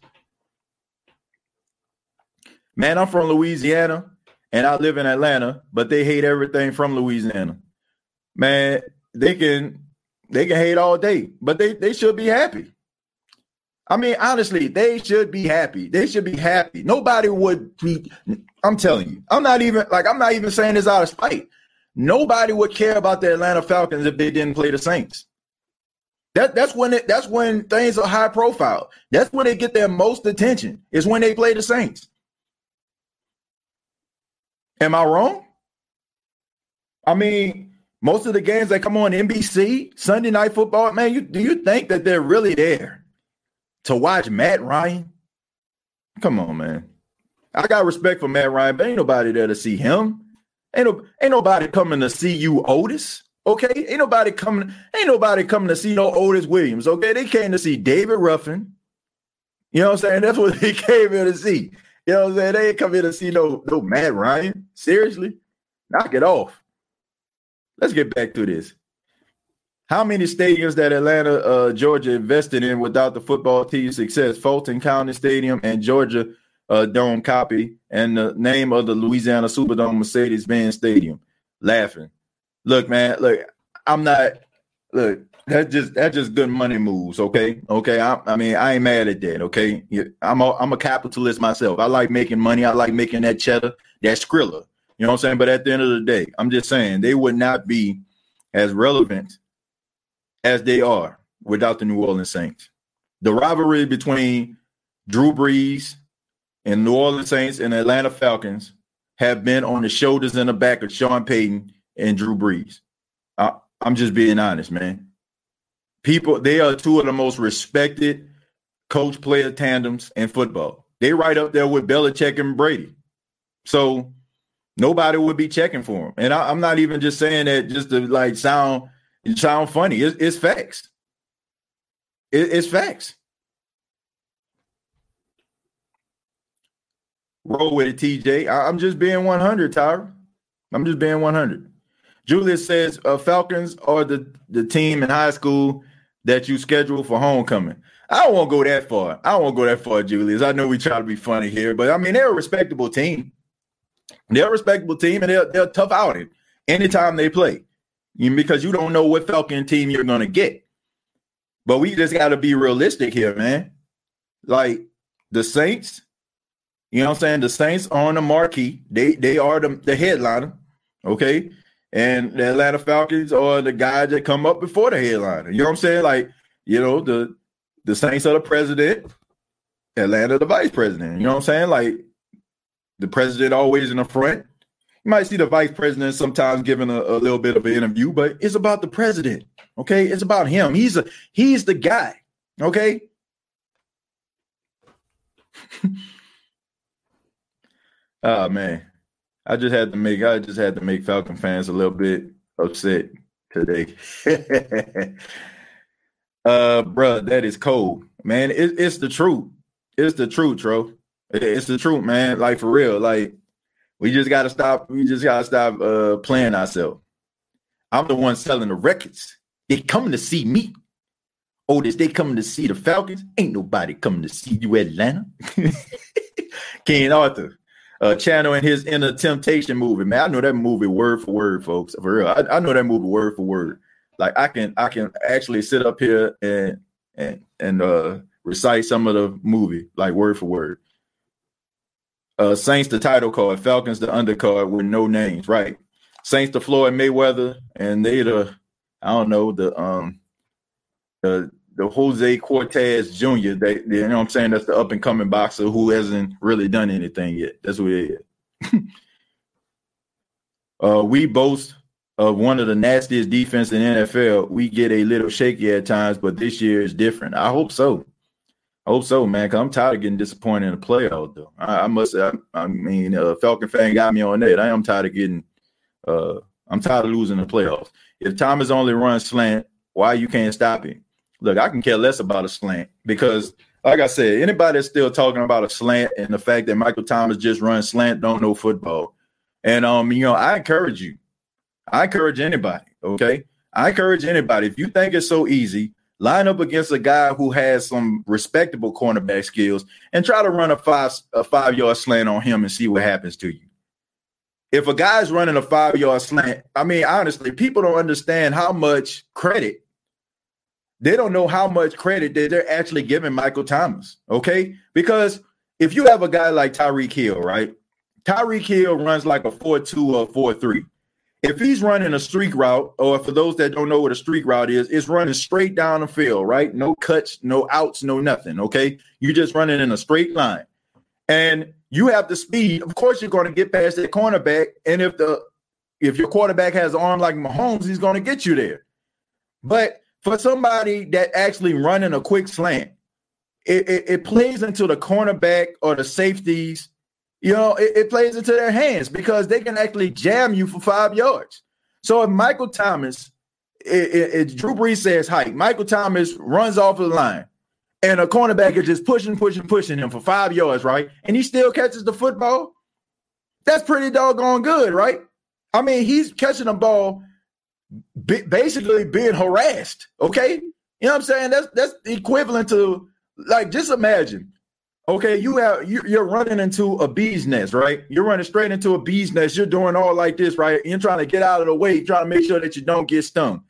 Man, I'm from Louisiana and I live in Atlanta, but they hate everything from Louisiana. Man, they can they can hate all day, but they they should be happy. I mean, honestly, they should be happy. They should be happy. Nobody would be. I'm telling you, I'm not even like I'm not even saying this out of spite. Nobody would care about the Atlanta Falcons if they didn't play the Saints. That that's when it that's when things are high profile. That's when they get their most attention. Is when they play the Saints. Am I wrong? I mean, most of the games that come on NBC Sunday Night Football, man, you do you think that they're really there? to watch Matt Ryan. Come on, man. I got respect for Matt Ryan, but ain't nobody there to see him. Ain't no, ain't nobody coming to see you, Otis. Okay, ain't nobody coming. Ain't nobody coming to see no Otis Williams. Okay, they came to see David Ruffin. You know what I'm saying? That's what they came here to see. You know what I'm saying? They ain't come here to see no no Matt Ryan. Seriously, knock it off. Let's get back to this. How many stadiums that Atlanta, uh, Georgia invested in without the football team's success? Fulton County Stadium and Georgia uh, Dome copy, and the name of the Louisiana Superdome Mercedes-Benz Stadium. Laughing. Look, man. Look, I'm not. Look, that just that just good money moves. Okay, okay. I, I mean, I ain't mad at that. Okay, I'm a I'm a capitalist myself. I like making money. I like making that cheddar, that skrilla. You know what I'm saying? But at the end of the day, I'm just saying they would not be as relevant as they are without the New Orleans Saints. The rivalry between Drew Brees and New Orleans Saints and Atlanta Falcons have been on the shoulders and the back of Sean Payton and Drew Brees. I, I'm just being honest, man. People, they are two of the most respected coach player tandems in football. They right up there with Belichick and Brady. So nobody would be checking for them. And I, am not even just saying that just to like sound sound funny. It's, it's facts. It, it's facts. Roll with it, TJ. I, am just being 100, Tyra. I'm just being 100. Julius says uh, Falcons are the, the team in high school that you schedule for homecoming. I won't go that far. I won't go that far, Julius. I know we try to be funny here, but I mean they're a respectable team. They're a respectable team, and they're, they're tough outing anytime they play because you don't know what Falcon team you're gonna get. But we just got to be realistic here, man. Like the Saints, you know what I'm saying? The Saints are on the marquee. They they are the, the headliner. Okay. and the Atlanta Falcons are the guys that come up before the headliner. You know what I'm saying? Like, you know, the the Saints are the president, Atlanta the vice president. You know what I'm saying? Like the president always in the front. You might see the vice president sometimes giving a, a little bit of an interview, but it's about the president. Okay, it's about him. He's a he's the guy. Okay. oh man. I just had to make I just had to make Falcon fans a little bit upset today. uh bro, that is cold. Man, it, it's the truth. It's the truth, Tro. It's the truth, man. Like for real. Like we just gotta stop. We just gotta stop uh playing ourselves. I'm the one selling the records. They coming to see me. Otis, they coming to see the Falcons. Ain't nobody coming to see you, Atlanta. King Arthur, uh, channeling his inner temptation movie. Man, I know that movie word for word, folks. For real, I, I know that movie word for word. Like I can, I can actually sit up here and and and uh recite some of the movie like word for word. Uh, Saints the title card, Falcons the undercard with no names, right? Saints the Floyd Mayweather, and they the I don't know the um the the Jose Cortez Jr. They, you know what I'm saying? That's the up and coming boxer who hasn't really done anything yet. That's what it is. uh, we boast of one of the nastiest defense in NFL. We get a little shaky at times, but this year is different. I hope so. I hope so, man. Cause I'm tired of getting disappointed in the playoffs. Though I, I must, I, I mean, uh, Falcon fan got me on that. I am tired of getting, uh, I'm tired of losing the playoffs. If Thomas only runs slant, why you can't stop him? Look, I can care less about a slant because, like I said, anybody that's still talking about a slant and the fact that Michael Thomas just runs slant don't know football. And um, you know, I encourage you. I encourage anybody. Okay, I encourage anybody. If you think it's so easy, line up against a guy who has some respectable cornerback skills and try to run a five a five yard slant on him and see what happens to you. If a guy's running a five yard slant, I mean, honestly, people don't understand how much credit they don't know how much credit that they're actually giving Michael Thomas. Okay, because if you have a guy like Tyreek Hill, right? Tyreek Hill runs like a four two or four three if he's running a streak route, or for those that don't know what a streak route is, it's running straight down the field, right? No cuts, no outs, no nothing. Okay. You're just running in a straight line. And you have the speed. Of course, you're going to get past that cornerback. And if the if your quarterback has an arm like Mahomes, he's going to get you there. But for somebody that actually running a quick slant, it, it, it plays into the cornerback or the safeties you know, it, it, plays into their hands because they can actually jam you for five yards. So if Michael Thomas, if Drew Brees says hike, Michael Thomas runs off the line, and a cornerback is just pushing, pushing, pushing him for five yards, right? And he still catches the football. That's pretty doggone good, right? I mean, he's catching the ball, basically being harassed. Okay, you know what I'm saying? That's that's equivalent to like just imagine Okay, you have you're running into a bee's nest, right? You're running straight into a bee's nest. You're doing all like this, right? You're trying to get out of the way, trying to make sure that you don't get stung.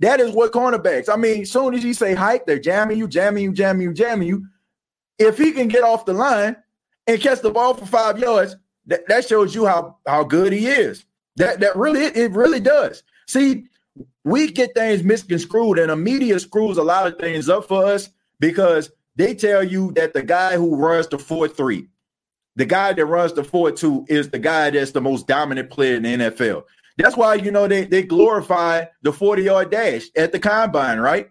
That is what cornerbacks. I mean, soon as you say hike, they're jamming you, jamming you, jamming you, jamming you. If he can get off the line and catch the ball for five yards, that, that shows you how how good he is. That that really it really does. See, we get things misconstrued, and the media screws a lot of things up for us because they tell you that the guy who runs the 4 3, the guy that runs the 4 2 is the guy that's the most dominant player in the NFL. That's why, you know, they, they glorify the 40 yard dash at the combine, right?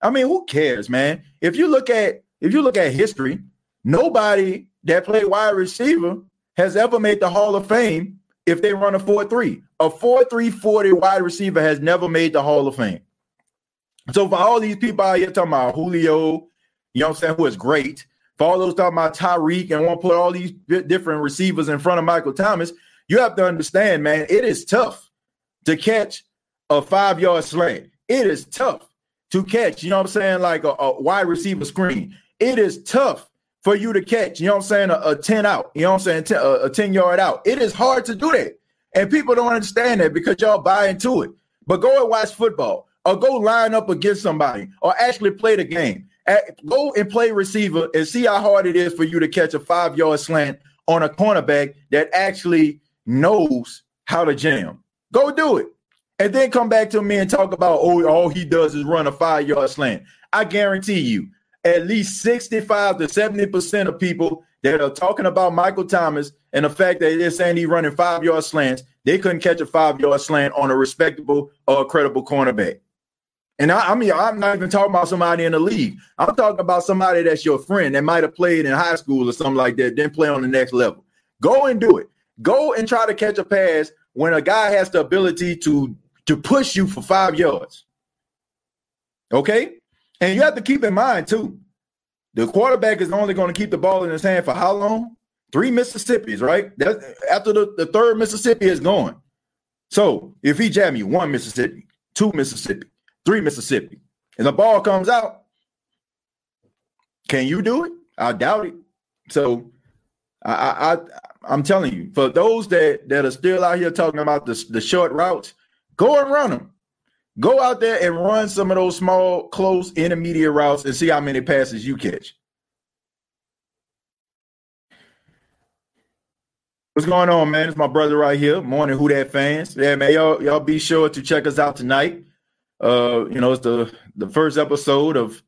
I mean, who cares, man? If you look at if you look at history, nobody that played wide receiver has ever made the Hall of Fame if they run a 4-3. A 4-3 40 wide receiver has never made the Hall of Fame. So for all these people out here talking about Julio, you know what I'm saying, who is great. For all those talking about Tyreek and want to put all these different receivers in front of Michael Thomas, you have to understand, man, it is tough to catch a five yard slant. It is tough to catch, you know what I'm saying, like a, a wide receiver screen. It is tough for you to catch, you know what I'm saying, a, a 10 out, you know what I'm saying, a, a 10 yard out. It is hard to do that. And people don't understand that because y'all buy into it. But go and watch football or go line up against somebody or actually play the game go and play receiver and see how hard it is for you to catch a five yard slant on a cornerback that actually knows how to jam. Go do it. and then come back to me and talk about oh all he does is run a five yard slant. I guarantee you, at least 65 to 70 percent of people that are talking about Michael Thomas and the fact that they're saying he's running five yard slants, they couldn't catch a five yard slant on a respectable or credible cornerback. And I, I, mean, I'm not even talking about somebody in the league. I'm talking about somebody that's your friend that might have played in high school or something like that, then play on the next level. Go and do it. Go and try to catch a pass when a guy has the ability to to push you for five yards. Okay, and you have to keep in mind too, the quarterback is only going to keep the ball in his hand for how long? Three Mississippis, right? That after the, the third Mississippi is gone. So if he jam you one Mississippi, two Mississippi, three Mississippi, and the ball comes out, can you do it? I doubt it. So I, I I'm telling you, for those that that are still out here talking about the, the short routes, go and run them. Go out there and run some of those small, close, intermediate routes and see how many passes you catch. What's going on, man? It's my brother right here. Morning, Who Dat fans. Yeah, man, y'all, y'all be sure to check us out tonight. Uh, you know, it's the the first episode of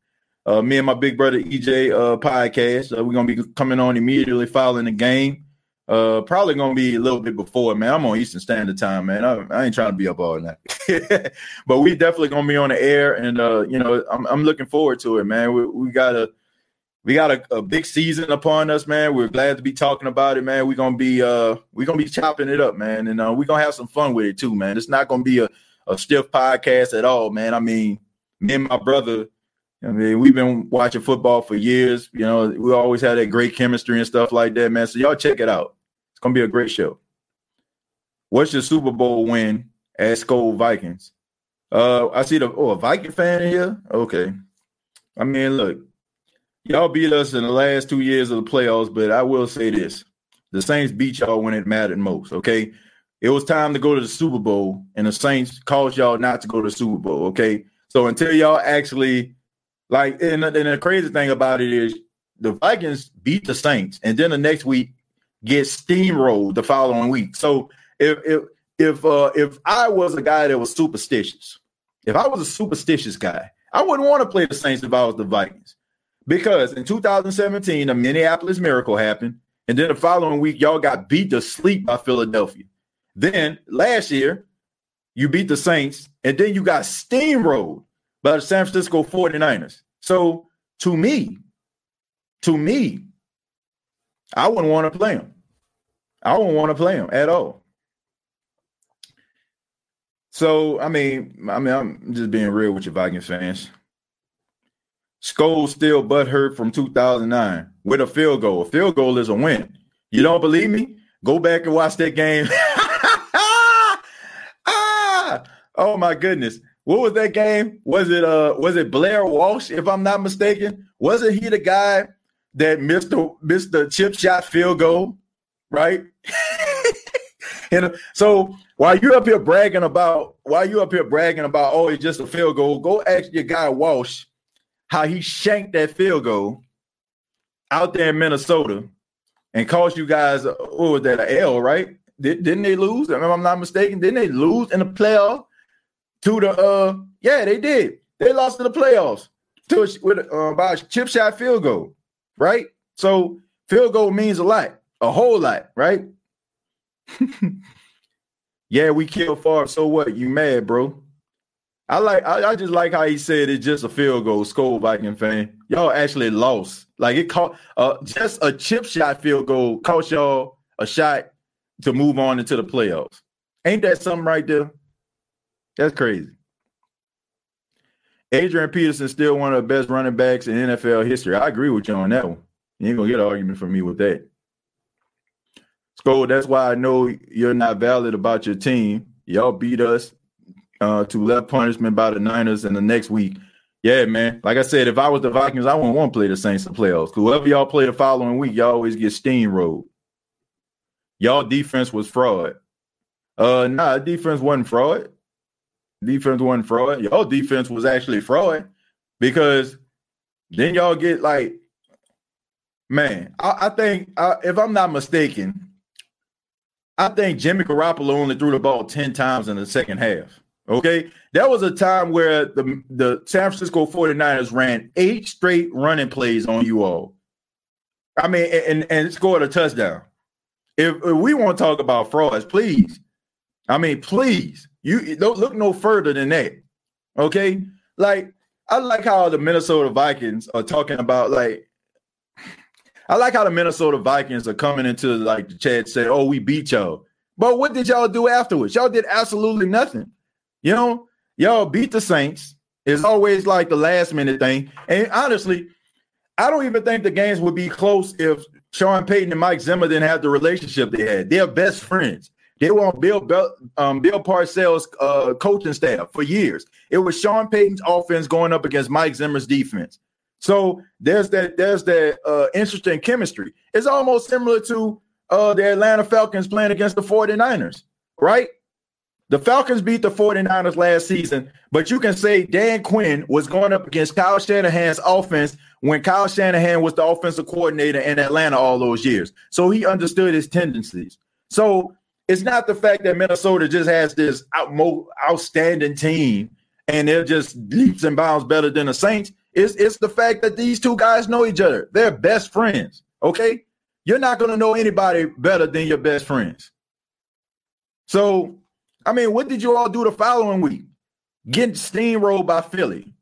uh, me and my big brother EJ uh, podcast. Uh, we're gonna be coming on immediately following the game. Uh, probably gonna be a little bit before, man. I'm on Eastern Standard Time, man. I, I ain't trying to be up all night, but we definitely gonna be on the air, and uh, you know, I'm, I'm looking forward to it, man. We, we got a we got a, a, big season upon us, man. We're glad to be talking about it, man. We're gonna be uh we're gonna be chopping it up, man, and uh, we're gonna have some fun with it too, man. It's not gonna be a, a stiff podcast at all, man. I mean, me and my brother, I mean, we've been watching football for years. You know, we always had that great chemistry and stuff like that, man. So y'all check it out. It's gonna be a great show. What's your Super Bowl win at Skol Vikings? Uh, I see the oh a Viking fan in here. Okay, I mean, look, y'all beat us in the last two years of the playoffs, but I will say this: the Saints beat y'all when it mattered most. Okay, it was time to go to the Super Bowl, and the Saints caused y'all not to go to the Super Bowl. Okay, so until y'all actually like, and, and the crazy thing about it is the Vikings beat the Saints, and then the next week get steamrolled the following week. So if if if uh, if I was a guy that was superstitious, if I was a superstitious guy, I wouldn't want to play the Saints if I was the Vikings. Because in 2017, the Minneapolis Miracle happened, and then the following week, y'all got beat to sleep by Philadelphia. Then last year, you beat the Saints, and then you got steamrolled by the San Francisco 49ers. So to me, to me, I wouldn't want to play them. I wouldn't want to play them at all. So I mean, I mean, I'm just being real with you, Vikings fans. Skol still butt hurt from 2009 with a field goal. A field goal is a win. You don't believe me? Go back and watch that game. ah! Oh my goodness. What was that game? Was it uh was it Blair Walsh, if I'm not mistaken? Wasn't he the guy that missed the missed the chip shot field goal? Right? and so while you're up here bragging about while you up here bragging about oh it's just a field goal, go ask your guy Walsh how he shanked that field goal out there in Minnesota and cost you guys, what was that, an L, right? Did, not they lose? If I'm not mistaken, didn't they lose in the playoff to the, uh, yeah, they did. They lost in the playoffs to a, with, uh, by a chip shot field goal, right? So field goal means a lot, a whole lot, right? yeah, we killed Favre. So what? You mad, bro? I like I, I, just like how he said it's just a field goal, Skol Viking fan. Y'all actually lost. Like it caught uh, just a chip shot field goal cost y'all a shot to move on into the playoffs. Ain't that something right there? That's crazy. Adrian Peterson still one of the best running backs in NFL history. I agree with you on that one. You ain't gonna get an argument from me with that. Skol, that's why I know you're not valid about your team. Y'all beat us uh, to left punishment by the Niners in the next week. Yeah, man. Like I said, if I was the Vikings, I wouldn't want to play the Saints in the playoffs. Whoever y'all play the following week, y'all always get steamrolled. Y'all defense was fraud. Uh, nah, defense wasn't fraud. Defense wasn't fraud. Y'all defense was actually fraud because then y'all get like, man, I, I think if I'm not mistaken, I think Jimmy Garoppolo only threw the ball ten times in the second half. Okay. That was a time where the, the San Francisco 49ers ran eight straight running plays on you all. I mean, and, and scored a touchdown. If, if we want to talk about frauds, please. I mean, please. You don't look no further than that. Okay. Like, I like how the Minnesota Vikings are talking about like I like how the Minnesota Vikings are coming into like the chat say, "Oh, we beat y'all," but what did y'all do afterwards? Y'all did absolutely nothing. You know, y'all beat the Saints. It's always like the last minute thing. And honestly, I don't even think the games would be close if Sean Payton and Mike Zimmer didn't have the relationship they had. They're best friends. They were on Bill um, Bill Parcells' uh, coaching staff for years. It was Sean Payton's offense going up against Mike Zimmer's defense. So there's that there's that uh, interesting chemistry. It's almost similar to uh, the Atlanta Falcons playing against the 49ers, right? The Falcons beat the 49ers last season, but you can say Dan Quinn was going up against Kyle Shanahan's offense when Kyle Shanahan was the offensive coordinator in Atlanta all those years. So he understood his tendencies. So it's not the fact that Minnesota just has this out, outstanding team and they're just leaps and bounds better than the Saints. It's, it's the fact that these two guys know each other. They're best friends. Okay. You're not going to know anybody better than your best friends. So, I mean, what did you all do the following week? Getting steamrolled by Philly,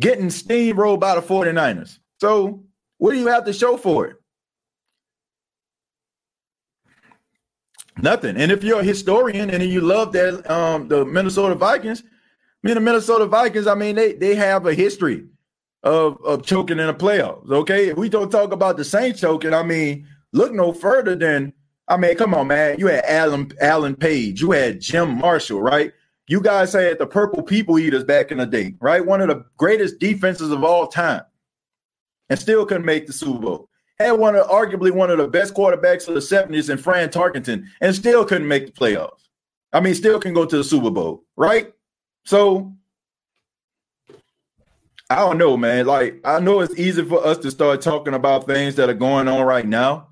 getting steamrolled by the 49ers. So, what do you have to show for it? Nothing. And if you're a historian and you love that um, the Minnesota Vikings, I mean the Minnesota Vikings, I mean they they have a history of of choking in the playoffs. Okay, if we don't talk about the Saints choking, I mean look no further than I mean, come on, man. You had Alan Alan Page, you had Jim Marshall, right? You guys had the Purple People Eaters back in the day, right? One of the greatest defenses of all time, and still couldn't make the Super Bowl had one of arguably one of the best quarterbacks of the 70s in Fran Tarkenton and still couldn't make the playoffs. I mean, still can go to the Super Bowl, right? So I don't know, man. Like, I know it's easy for us to start talking about things that are going on right now,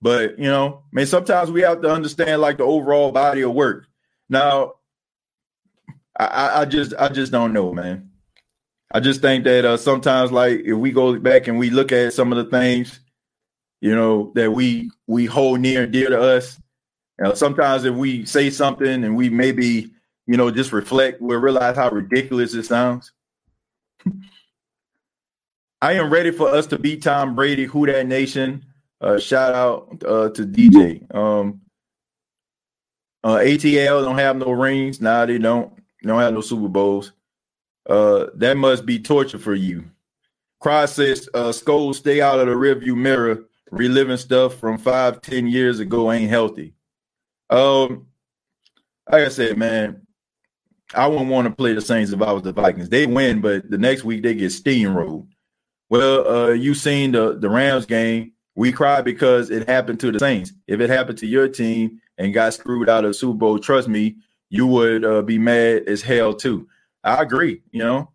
but you know, I mean, sometimes we have to understand like the overall body of work. Now, I, I just I just don't know, man. I just think that uh, sometimes, like, if we go back and we look at some of the things you know, that we we hold near and dear to us. You know, sometimes if we say something and we maybe, you know, just reflect, we'll realize how ridiculous it sounds. I am ready for us to beat Tom Brady, Who Dat Nation. Uh, shout out uh, to DJ. Um, uh, ATL don't have no rings. Nah, they don't. They don't have no Super Bowls. Uh, that must be torture for you. Cry says, uh, stay out of the rearview mirror reliving stuff from five, ten years ago ain't healthy. Um, like I said, man, I wouldn't want to play the Saints if I was the Vikings. They win, but the next week they get steamrolled. Well, uh, you seen the the Rams game. We cried because it happened to the Saints. If it happened to your team and got screwed out of Super Bowl, trust me, you would uh, be mad as hell too. I agree, you know.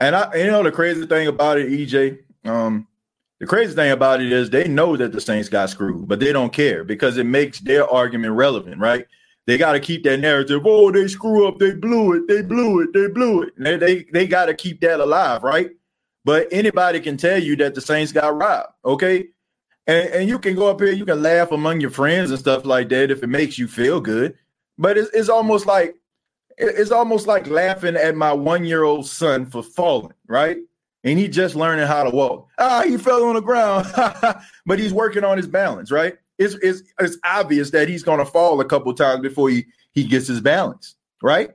And I, you know, the crazy thing about it, EJ, um, the crazy thing about it is they know that the Saints got screwed, but they don't care because it makes their argument relevant, right? They got to keep that narrative. Oh, they screw up, they blew it, they blew it, they blew it. They they, they got to keep that alive, right? But anybody can tell you that the Saints got robbed, okay? And, and you can go up here, you can laugh among your friends and stuff like that if it makes you feel good. But it's, it's almost like it's almost like laughing at my one year old son for falling, right? And he just learning how to walk. Ah, he fell on the ground, but he's working on his balance, right? It's, it's, it's obvious that he's going to fall a couple times before he, he gets his balance, right?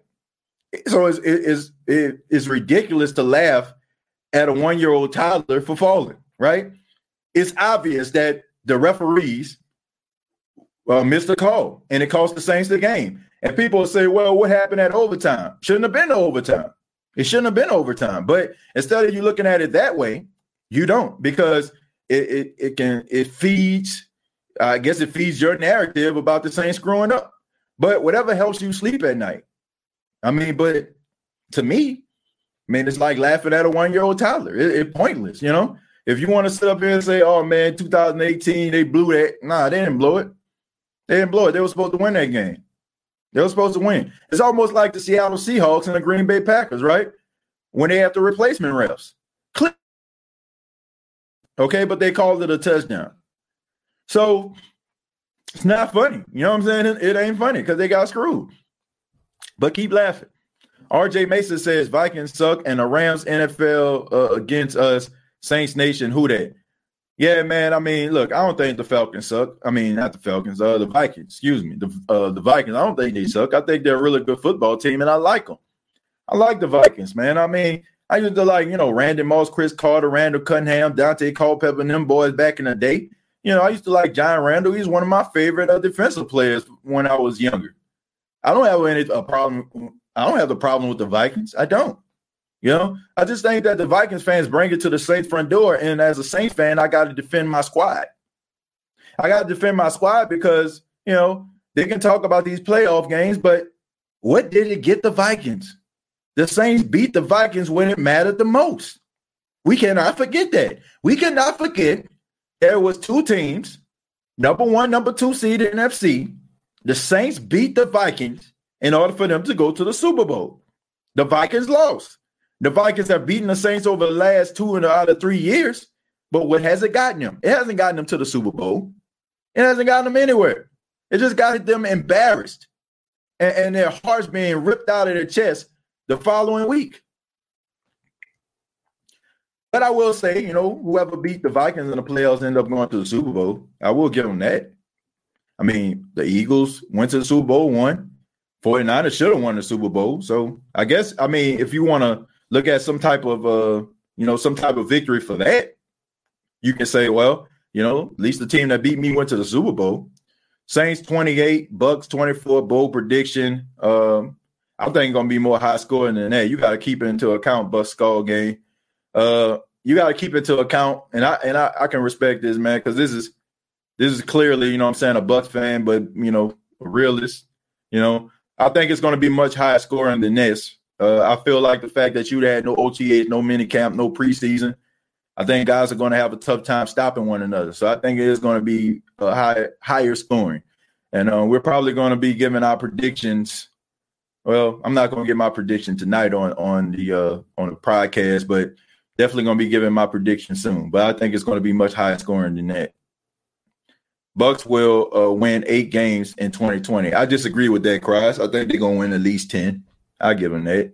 So it's, it's, it's ridiculous to laugh at a one year old toddler for falling, right? It's obvious that the referees uh, missed a call and it cost the Saints the game. And people say, well, what happened at overtime? Shouldn't have been overtime. It shouldn't have been overtime. But instead of you looking at it that way, you don't because it it, it can it feeds. I guess it feeds your narrative about the Saints growing up. But whatever helps you sleep at night. I mean, but to me, I mean, it's like laughing at a one-year-old toddler. It's it pointless, you know. If you want to sit up here and say, "Oh man, 2018, they blew that," nah, they didn't blow it. They didn't blow it. They were supposed to win that game. They were supposed to win. It's almost like the Seattle Seahawks and the Green Bay Packers, right? When they have the replacement refs. Click. Okay, but they called it a touchdown. So it's not funny. You know what I'm saying? It, ain't funny because they got screwed. But keep laughing. RJ Mason says Vikings suck and the Rams NFL uh, against us. Saints Nation, who that? Yeah, man. I mean, look, I don't think the Falcons suck. I mean, not the Falcons, uh, the Vikings. Excuse me, the uh, the Vikings. I don't think they suck. I think they're a really good football team, and I like them. I like the Vikings, man. I mean, I used to like you know Randy Moss, Cris Carter, Randall Cunningham, Daunte Culpepper, and them boys back in the day. You know, I used to like John Randle. He's one of my favorite uh, defensive players when I was younger. I don't have any a problem. I don't have the problem with the Vikings. I don't. You know, I just think that the Vikings fans bring it to the Saints front door, and as a Saints fan, I got to defend my squad. I got to defend my squad because you know they can talk about these playoff games, but what did it get the Vikings? The Saints beat the Vikings when it mattered the most. We cannot forget that. We cannot forget there was two teams, number one, number two seed in NFC. The Saints beat the Vikings in order for them to go to the Super Bowl. The Vikings lost. The Vikings have beaten the Saints over the last two and out of three years. But what has it gotten them? It hasn't gotten them to the Super Bowl. It hasn't gotten them anywhere. It just got them embarrassed and, and their hearts being ripped out of their chest the following week. But I will say, you know, whoever beat the Vikings in the playoffs end up going to the Super Bowl. I will give them that. I mean, the Eagles went to the Super Bowl, won. 49ers should have won the Super Bowl. So I guess, I mean, if you want to look at some type of uh, you know, some type of victory for that, you can say, well, you know, at least the team that beat me went to the Super Bowl. Saints 28, Bucks 24, bold prediction. Um, I think gonna be more high scoring than that. You got to keep it into account Bucks skull game. Uh, you got to keep it into account, and I and I, I can respect this man because this is this is clearly, you know, I'm saying a Bucks fan, but you know, a realist. You know, I think it's to be much higher scoring than this. Uh, I feel like the fact that you had no OTAs, no mini camp, no preseason, I think guys are going to have a tough time stopping one another. So I think it is going to be a high, higher scoring, and uh, we're probably going to be giving our predictions. Well, I'm not going to get my prediction tonight on on the uh, on the podcast, but definitely going to be giving my prediction soon. But I think it's going to be much higher scoring than that. Bucks will uh, win eight games in 2020. I disagree with that, Cross. I think they're going to win at least 10. I give them that.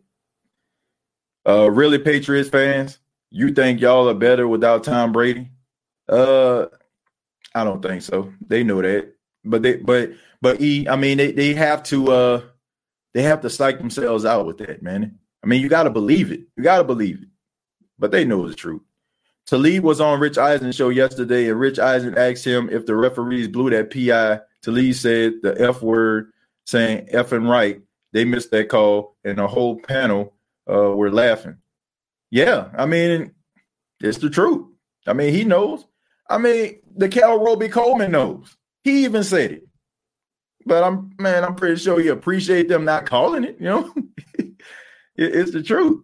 Uh, really, Patriots fans, you think y'all are better without Tom Brady? Uh, I don't think so. They know that, but they, but, but he, I mean, they, they have to, uh, they have to psych themselves out with that, man. I mean, you got to believe it. You got to believe it, but they know the truth. Talib was on Rich Eisen show yesterday, and Rich Eisen asked him if the referees blew that PI. Talib said the F word, saying F and right, they missed that call, and the whole panel uh, were laughing. Yeah, I mean, it's the truth. I mean, he knows. I mean, the Cal Robey-Coleman knows. He even said it. But I'm man, I'm pretty sure he appreciate them not calling it. You know, it, it's the truth.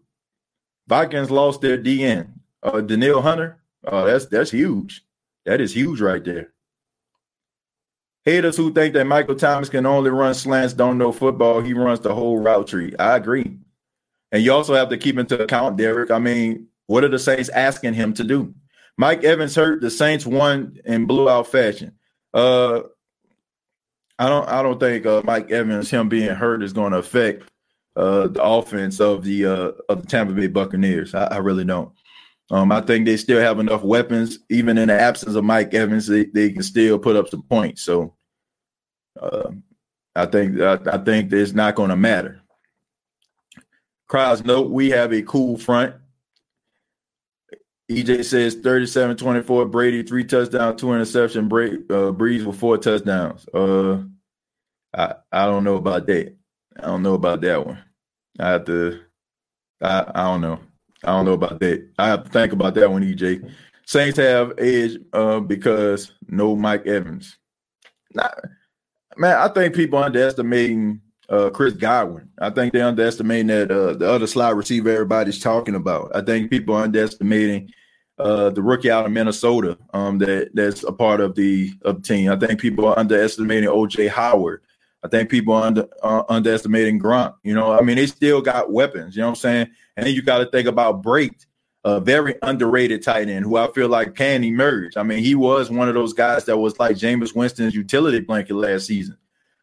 Vikings lost their DN, uh, Hunter. Oh, that's that's huge. That is huge right there. Haters who think that Michael Thomas can only run slants don't know football. He runs the whole route tree. I agree. And you also have to keep into account, Derek. I mean, what are the Saints asking him to do? Mike Evans hurt. The Saints won in blew out fashion. Uh, I don't. I don't think uh, Mike Evans, him being hurt, is going to affect uh, the offense of the uh, of the Tampa Bay Buccaneers. I, I really don't. Um, I think they still have enough weapons, even in the absence of Mike Evans, they, they can still put up some points. So uh, I think I, I think it's not going to matter. Crowds note we have a cool front. EJ says 37 24, Brady, three touchdowns, two interception, break, uh, Brees with four touchdowns. Uh, I, I don't know about that. I don't know about that one. I have to, I, I don't know. I don't know about that. I have to think about that one, EJ. Saints have edge uh, because no Mike Evans. Not, man, I think people are underestimating uh, Chris Godwin. I think they're underestimating that uh, the other slot receiver everybody's talking about. I think people are underestimating uh, the rookie out of Minnesota um, that that's a part of the of team. I think people are underestimating OJ Howard. I think people are under, uh, underestimating Gronk. You know, I mean, they still got weapons. You know what I'm saying? And then you got to think about Brate, a very underrated tight end who I feel like can emerge. I mean, he was one of those guys that was like Jameis Winston's utility blanket last season.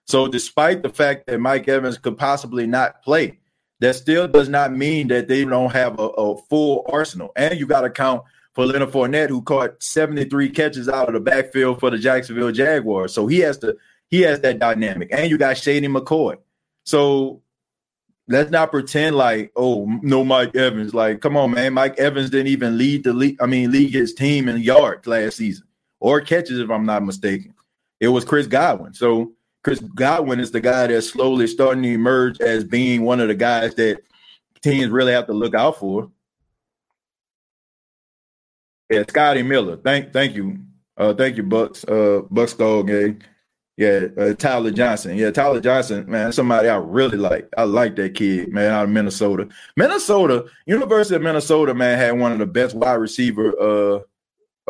So, despite the fact that Mike Evans could possibly not play, that still does not mean that they don't have a, a full arsenal. And you got to count for Leonard Fournette, who caught 73 catches out of the backfield for the Jacksonville Jaguars. So he has to he has that dynamic. And you got Shady McCoy. So let's not pretend like, oh, no Mike Evans. Like, come on, man. Mike Evans didn't even lead the league. I mean, lead his team in yards last season or catches, if I'm not mistaken. It was Chris Godwin. So Chris Godwin is the guy that's slowly starting to emerge as being one of the guys that teams really have to look out for. Yeah, Scotty Miller. Thank thank you. Uh thank you, Bucks. Uh Bucks Dog gang. Yeah, uh, Tyler Johnson. Yeah, Tyler Johnson, man, somebody I really like. I like that kid, man, out of Minnesota. Minnesota, University of Minnesota, man, had one of the best wide receiver uh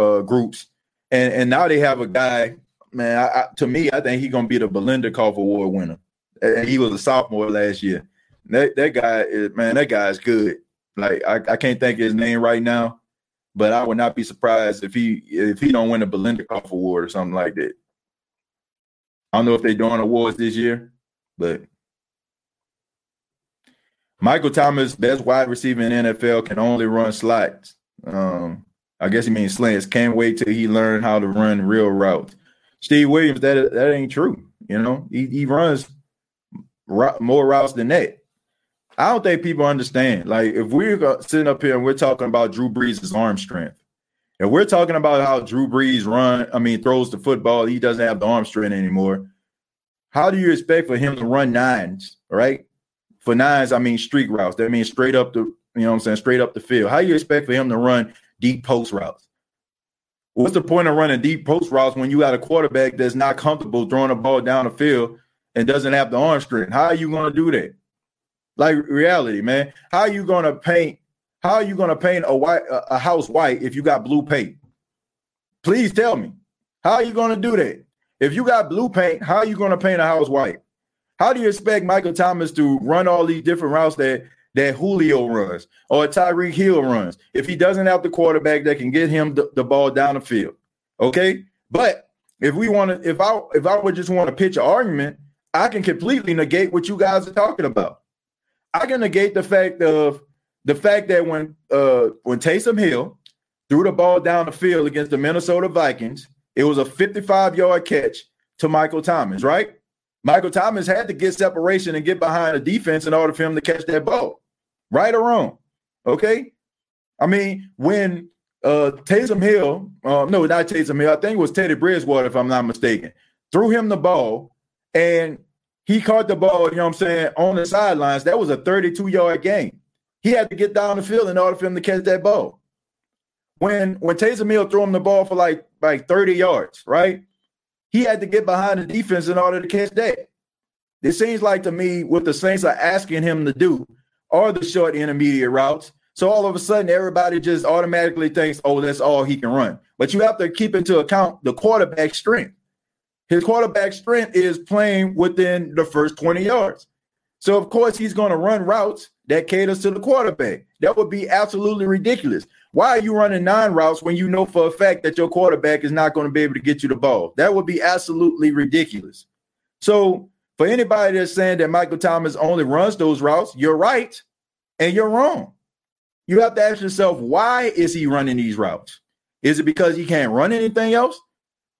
uh groups. And and now they have a guy man, I, I, to me, I think he's gonna be the Belinda Biletnikoff Award winner. And he was a sophomore last year. That that guy is man, that guy is good. Like I, I can't think his name right now, but I would not be surprised if he if he don't win a Belinda Biletnikoff Award or something like that. I don't know if they're doing awards this year, but Michael Thomas, best wide receiver in NFL, can only run slots. Um, I guess he means slants. Can't wait till he learn how to run real routes. Steve Williams, that that ain't true. You know, he, he runs more routes than that. I don't think people understand. Like, if we're sitting up here and we're talking about Drew Brees' arm strength, and we're talking about how Drew Brees run, I mean, throws the football, he doesn't have the arm strength anymore. How do you expect for him to run nines, right? For nines, I mean streak routes. That means straight up the, you know what I'm saying, straight up the field. How do you expect for him to run deep post routes? What's the point of running deep post routes when you got a quarterback that's not comfortable throwing a ball down the field and doesn't have the arm strength? How are you going to do that? Like reality, man. How are you going to paint? How are you going to paint a white a house white if you got blue paint? Please tell me. How are you going to do that? If you got blue paint, how are you going to paint a house white? How do you expect Michael Thomas to run all these different routes that that Julio runs or Tyreek Hill runs if he doesn't have the quarterback that can get him the, the ball down the field. Okay. But if we want to, if I if I would just want to pitch an argument, I can completely negate what you guys are talking about. I can negate the fact of the fact that when uh when Taysom Hill threw the ball down the field against the Minnesota Vikings, it was a 55 yard catch to Michael Thomas, right? Michael Thomas had to get separation and get behind the defense in order for him to catch that ball. Right or wrong? Okay. I mean, when uh Taysom Hill, uh, no, not Taysom Hill, I think it was Teddy Bridgewater, if I'm not mistaken, threw him the ball and he caught the ball, you know what I'm saying, on the sidelines. That was a 32 yard game. He had to get down the field in order for him to catch that ball. When when Taysom Hill threw him the ball for like like 30 yards, right? He had to get behind the defense in order to catch that. It seems like to me what the Saints are asking him to do are the short intermediate routes. So all of a sudden, everybody just automatically thinks, oh, that's all he can run. But you have to keep into account the quarterback strength. His quarterback strength is playing within the first 20 yards. So of course he's going to run routes that caters to the quarterback. That would be absolutely ridiculous. Why are you running nine routes when you know for a fact that your quarterback is not going to be able to get you the ball? That would be absolutely ridiculous. So for anybody that's saying that Michael Thomas only runs those routes, you're right and you're wrong. You have to ask yourself, why is he running these routes? Is it because he can't run anything else?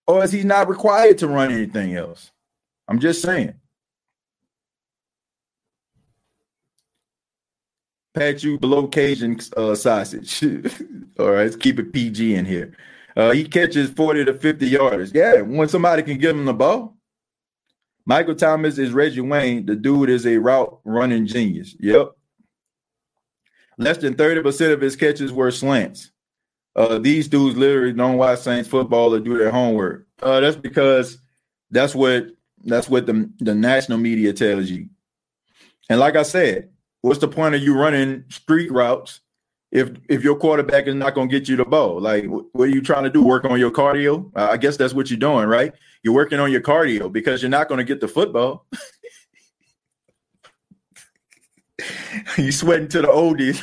Or is he not required to run anything else? I'm just saying. Pat you below Cajun uh, sausage. All right, let's keep it PG in here. Uh, he catches 40 to 50 yards. Yeah, when somebody can give him the ball. Michael Thomas is Reggie Wayne. The dude is a route running genius. Yep. Less than 30% of his catches were slants. Uh, these dudes literally don't watch Saints football or do their homework. Uh, that's because that's what that's what the, the national media tells you. And like I said, what's the point of you running streak routes if if your quarterback is not going to get you the ball? Like, what are you trying to do? Work on your cardio? I guess that's what you're doing, right? You're working on your cardio because you're not going to get the football. you sweating to the oldies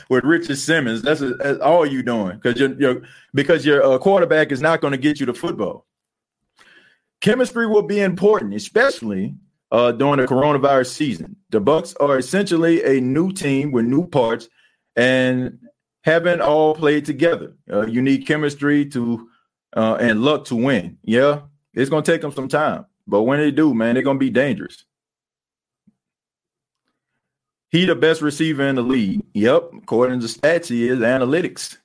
with Richard Simmons. That's, a, that's all you doing because your because your uh, quarterback is not going to get you the football. Chemistry will be important, especially uh, during the coronavirus season. The Bucks are essentially a new team with new parts and haven't all played together. Uh, you need chemistry to uh, and luck to win. Yeah, it's gonna take them some time, but when they do, man, they're gonna be dangerous. He the best receiver in the league. Yep, according to stats, he is analytics.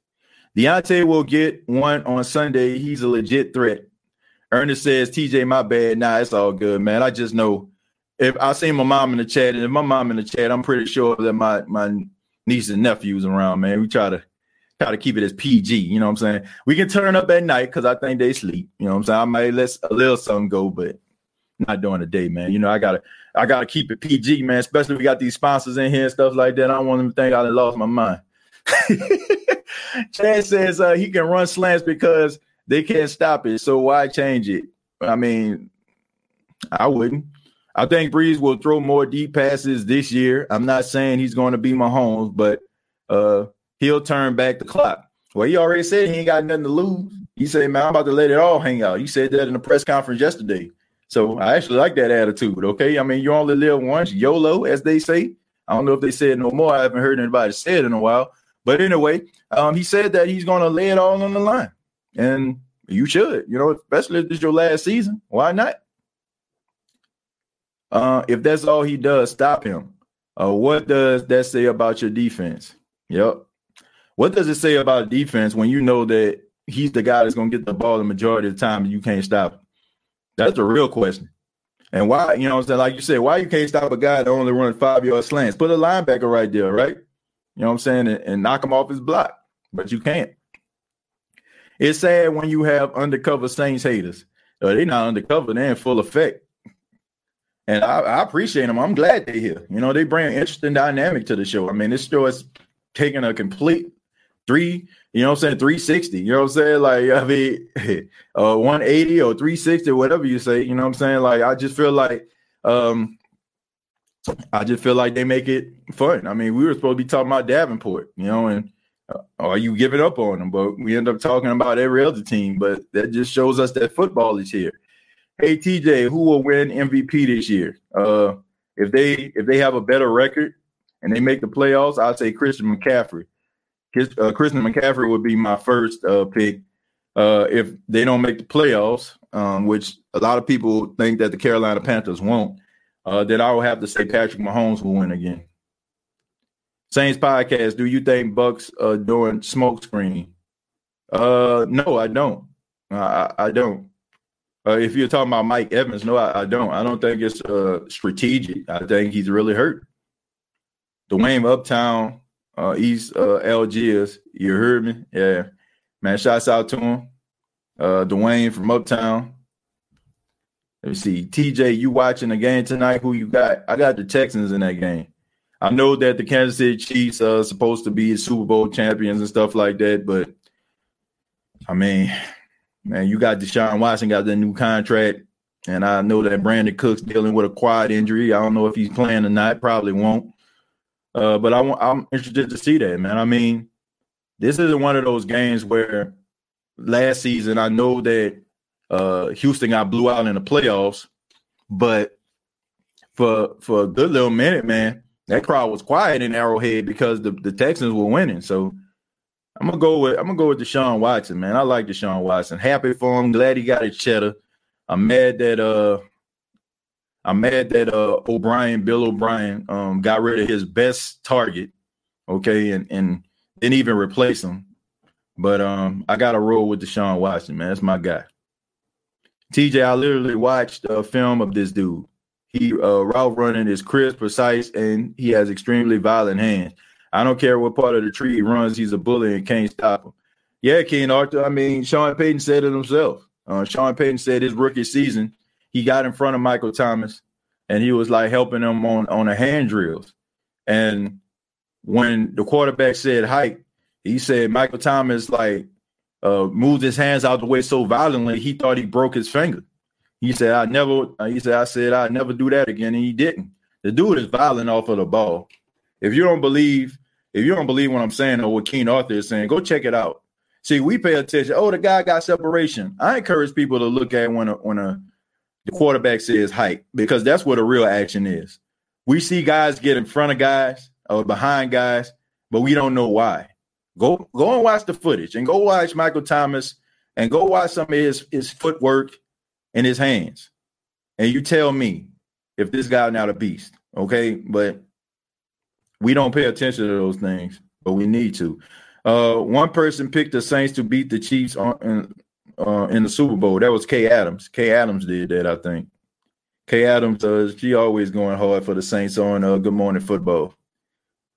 Diontae will get one on Sunday. He's a legit threat. Ernest says, TJ, my bad. Nah, it's all good, man. I just know if I see my mom in the chat, and if my mom in the chat, I'm pretty sure that my my nieces and nephews around, man. We try to try to keep it as PG. You know what I'm saying? We can turn up at night because I think they sleep. You know what I'm saying? I might let a little something go, but not during the day, man. You know, I gotta I gotta keep it PG, man. Especially we got these sponsors in here and stuff like that. I don't want them to think I lost my mind. Chad says uh, he can run slants because they can't stop it. So why change it? I mean, I wouldn't. I think Brees will throw more deep passes this year. I'm not saying he's going to be Mahomes, but uh, he'll turn back the clock. Well, he already said he ain't got nothing to lose. He said, "Man, I'm about to let it all hang out." He said that in the press conference yesterday. So I actually like that attitude. Okay, I mean, you only live once, YOLO, as they say. I don't know if they said no more. I haven't heard anybody say it in a while. But anyway, um, he said that he's going to lay it all on the line, and you should. You know, especially if this is your last season. Why not? Uh, if that's all he does, stop him. Uh, what does that say about your defense? Yep. What does it say about defense when you know that he's the guy that's going to get the ball the majority of the time and you can't stop him? That's a real question. And why, you know I'm saying? Like you said, why you can't stop a guy that only runs five yard slants? Put a linebacker right there, right? You know what I'm saying? And, and knock him off his block, but you can't. It's sad when you have undercover Saints haters. Uh, they're not undercover, they're in full effect. And I, I, appreciate them. I'm glad they're here. You know, they bring an interesting dynamic to the show. I mean, this show is taking a complete three, you know I'm saying, 360. You know what I'm saying? Like, I mean, uh, 180 or 360, whatever you say, you know what I'm saying? Like, I just feel like um I just feel like they make it fun. I mean, we were supposed to be talking about Davenport, you know, and uh, are you giving up on them? But we end up talking about every other team. But that just shows us that football is here. Hey TJ, who will win MVP this year? Uh, if they if they have a better record and they make the playoffs, I'd say Christian McCaffrey. Uh, Christian McCaffrey would be my first uh, pick. Uh, if they don't make the playoffs, um, which a lot of people think that the Carolina Panthers won't, uh, then I will have to say Patrick Mahomes will win again. Saints podcast. Do you think Bucks are doing smoke screen? Uh, no, I don't. I, I don't. Uh, if you're talking about Mike Evans, no, I, I don't. I don't think it's uh, strategic. I think he's really hurt. Dwayne Uptown, uh, East uh, Algiers, you heard me? Yeah, man. Shouts out to him, uh, Dwayne from Uptown. Let me see, TJ, you watching the game tonight? Who you got? I got the Texans in that game. I know that the Kansas City Chiefs are supposed to be Super Bowl champions and stuff like that, but I mean, Man, you got Deshaun Watson got that new contract, and I know that Brandin Cooks dealing with a quad injury. I don't know if he's playing or not. Probably won't. Uh, but I I'm interested to see that, man. I mean, this isn't one of those games where last season I know that uh, Houston got blew out in the playoffs, but for for a good little minute, man, that crowd was quiet in Arrowhead because the, the Texans were winning. So I'm gonna go with I'm gonna go with Deshaun Watson, man. I like Deshaun Watson. Happy for him. Glad he got his cheddar. I'm mad that uh I'm mad that uh O'Brien, Bill O'Brien, um, got rid of his best target, okay, and and didn't even replace him. But um, I got to roll with Deshaun Watson, man. That's my guy. TJ, I literally watched a film of this dude. He uh, route running is crisp, precise, and he has extremely violent hands. I don't care what part of the tree he runs, he's a bully and can't stop him. Yeah, King Arthur. I mean, Sean Payton said it himself. Uh, Sean Payton said his rookie season, he got in front of Michael Thomas and he was like helping him on on the hand drills. And when the quarterback said hike, he said Michael Thomas like uh, moved his hands out the way so violently he thought he broke his finger. He said, "I never." Uh, he said, "I said I never do that again," and he didn't. The dude is violent off of the ball. If you don't believe, if you don't believe what I'm saying or what King Arthur is saying, go check it out. See, we pay attention. Oh, the guy got separation. I encourage people to look at when a, when a the quarterback says hike because that's what a real action is. We see guys get in front of guys or behind guys, but we don't know why. Go go and watch the footage and go watch Michael Thomas and go watch some of his his footwork and his hands. And you tell me if this guy not a beast, okay? But we don't pay attention to those things, but we need to. Uh, one person picked the Saints to beat the Chiefs on, in, uh, in the Super Bowl. That was Kay Adams. Kay Adams did that, I think. Kay Adams, uh, she always going hard for the Saints on uh, Good Morning Football.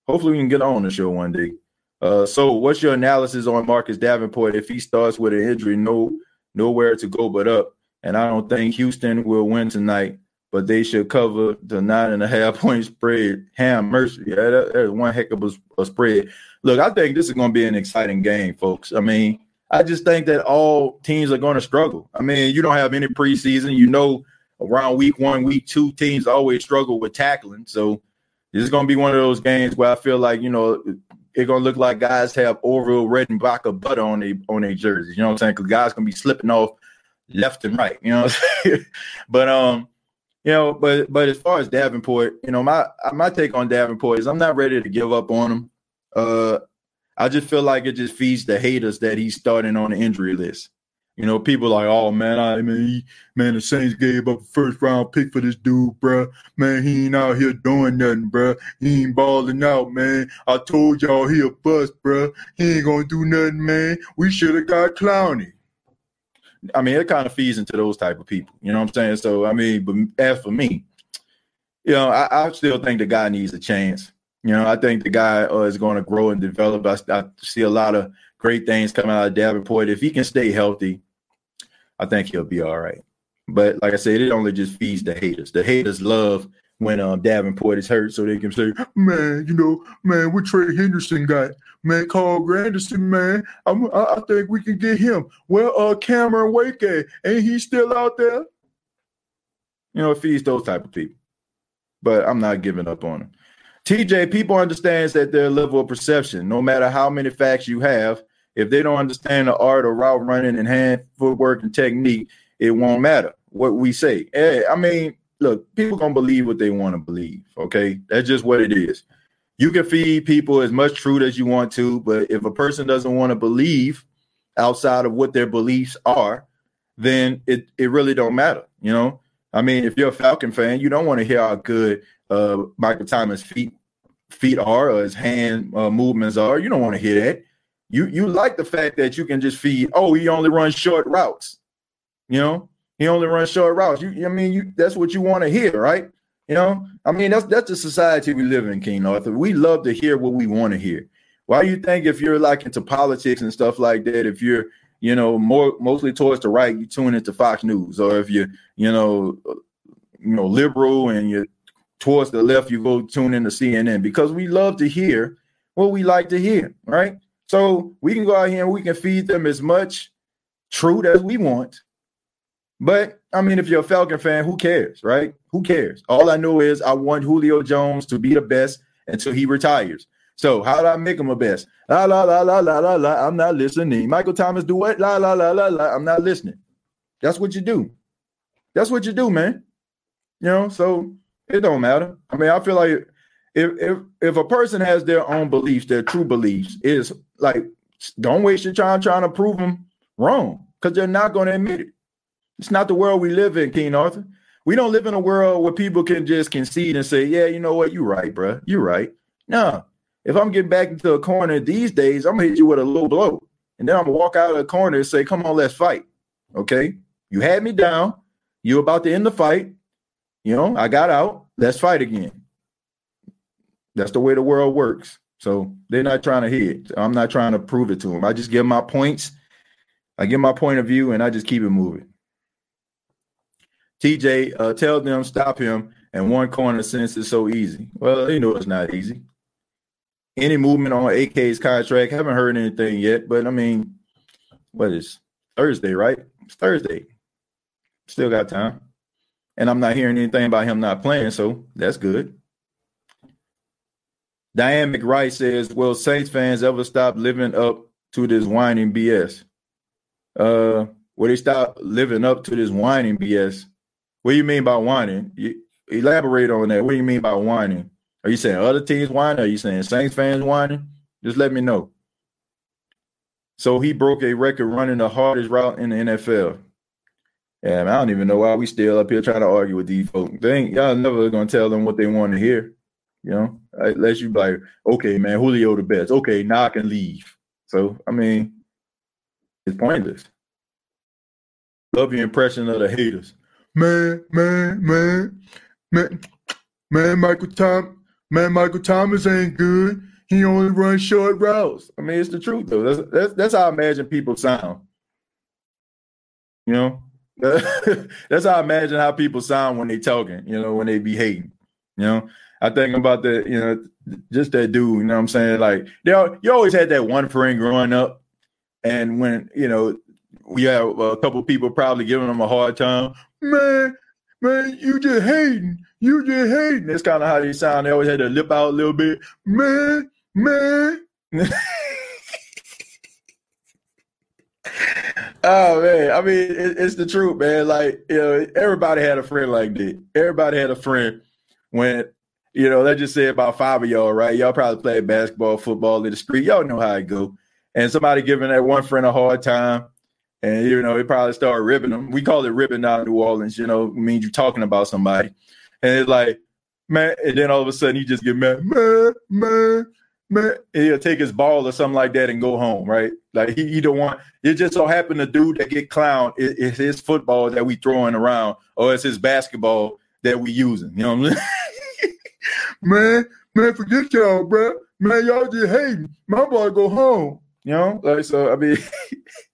Hopefully, we can get on the show one day. Uh, so, what's your analysis on Marcus Davenport if he starts with an injury? No, nowhere to go but up. And I don't think Houston will win tonight, but they should cover the nine and a half point spread. Ham Mercy, yeah, that, that's one heck of a, a spread. Look, I think this is going to be an exciting game, folks. I mean, I just think that all teams are going to struggle. I mean, you don't have any preseason. You know, around week one, week two, teams always struggle with tackling. So this is going to be one of those games where I feel like you know it's going to look like guys have Orville Redenbacher butter on their on their jerseys. You know what I'm saying? Because guys going to be slipping off left and right. You know, but um, you know, but but as far as Davenport, you know, my my take on Davenport is I'm not ready to give up on him. Uh, I just feel like it just feeds the haters that he's starting on the injury list. You know, people like, oh man, I mean, he, man, the Saints gave up a first round pick for this dude, bro. Man, he ain't out here doing nothing, bro. He ain't balling out, man. I told y'all he a bust, bro. He ain't gonna do nothing, man. We should have got Clowney. I mean, it kind of feeds into those type of people. You know what I'm saying? So, I mean, but as for me, you know, I, I still think the guy needs a chance. You know, I think the guy uh, is going to grow and develop. I, I, see a lot of great things coming out of Davenport. If he can stay healthy, I think he'll be all right. But like I said, it only just feeds the haters. The haters love when um, Davenport is hurt, so they can say, "Man, you know, man, what Trey Hendrickson got? Man, Carl Granderson, man, I'm, I, I think we can get him. Well, uh, Cameron Wake, ain't he still out there? You know, it feeds those type of people. But I'm not giving up on him. TJ, people understands that their level of perception, no matter how many facts you have, if they don't understand the art of route running and hand footwork and technique, it won't matter what we say. Hey, I mean, look, people gonna believe what they want to believe. Okay, that's just what it is. You can feed people as much truth as you want to, but if a person doesn't want to believe outside of what their beliefs are, then it it really don't matter. You know, I mean, if you're a Falcon fan, you don't want to hear how good uh, Michael Thomas' feet feet are or his hand uh, movements are. You don't want to hear that. You you like the fact that you can just feed. Oh, he only runs short routes. You know, he only runs short routes. You, I mean, you that's what you want to hear, right? You know, I mean, that's that's the society we live in, King Arthur. We love to hear what we want to hear. Why do you think if you're like into politics and stuff like that, if you're you know more mostly towards the right, you tune into Fox News, or if you're you know you know liberal and you're towards the left, you go tune into CNN because we love to hear what we like to hear, right? So we can go out here and we can feed them as much truth as we want but I mean, if you're a Falcon fan, who cares, right? Who cares? All I know is I want Julio Jones to be the best until he retires. So how do I make him a best? La la la la la la la. I'm not listening. Michael Thomas do what? La la la la la. I'm not listening. That's what you do. That's what you do, man. You know, so it don't matter. I mean, I feel like if if if a person has their own beliefs, their true beliefs, is like don't waste your time trying to prove them wrong because they're not going to admit it. It's not the world we live in, King Arthur. We don't live in a world where people can just concede and say, "Yeah, you know what? You're right, bro. You're right." No, if I'm getting back into a corner these days, I'm gonna hit you with a low blow, and then I'm gonna walk out of the corner and say, "Come on, let's fight." Okay, you had me down. You about to end the fight. You know, I got out. Let's fight again. That's the way the world works. So they're not trying to hit. I'm not trying to prove it to them. I just give my points. I give my point of view, and I just keep it moving. TJ, uh, tell them stop him and one corner since it's so easy. Well, you know it's not easy. any movement on AK's contract. Haven't heard anything yet, but I mean, what is Thursday, right? It's Thursday. Still got time. And I'm not hearing anything about him not playing, so that's good. Diane McWright says, Will Saints fans ever stop living up to this whining BS? Uh, will they stop living up to this whining BS? What do you mean by whining? You, elaborate on that. What do you mean by whining? Are you saying other teams whining? Are you saying Saints fans whining? Just let me know. So he broke a record running the hardest route in the NFL. Man, I don't even know why we still up here trying to argue with these folks. They ain't y'all never gonna tell them what they want to hear. You know, unless you like, okay, man, Julio the best. Okay, now I can leave. So I mean, it's pointless. Love your impression of the haters. Man, man, man, man, man, Michael Tom, man, Michael Thomas ain't good. He only runs short routes. I mean, it's the truth though. That's that's, that's how I imagine people sound. You know, that's how I imagine how people sound when they talking. You know, when they be hating. You know, I think about the, you know, just that dude. You know what I'm saying? Like, you always had that one friend growing up, and when you know we have a couple people probably giving them a hard time, man, man, you just hating, you just hating. That's kind of how they sound. They always had to lip out a little bit, man, man. oh man, I mean, it, it's the truth, man. Like, you know, everybody had a friend like that. Everybody had a friend when, you know, let's just say about five of y'all, right? Y'all probably played basketball, football in the street. Y'all know how it go. And somebody giving that one friend a hard time, and you know, they probably start ripping them. We call it ripping out New Orleans. You know, means you're talking about somebody, and it's like, man, and then all of a sudden you just get mad, man, man man, he'll take his ball or something like that and go home, right? Like he, he don't want it just so happen the dude that get clown is, is his football that we throwing around, or it's his basketball that we using. You know what I'm saying? man, man, forget y'all, bro. Man, y'all just hating. My boy go home. You know, like so. I mean,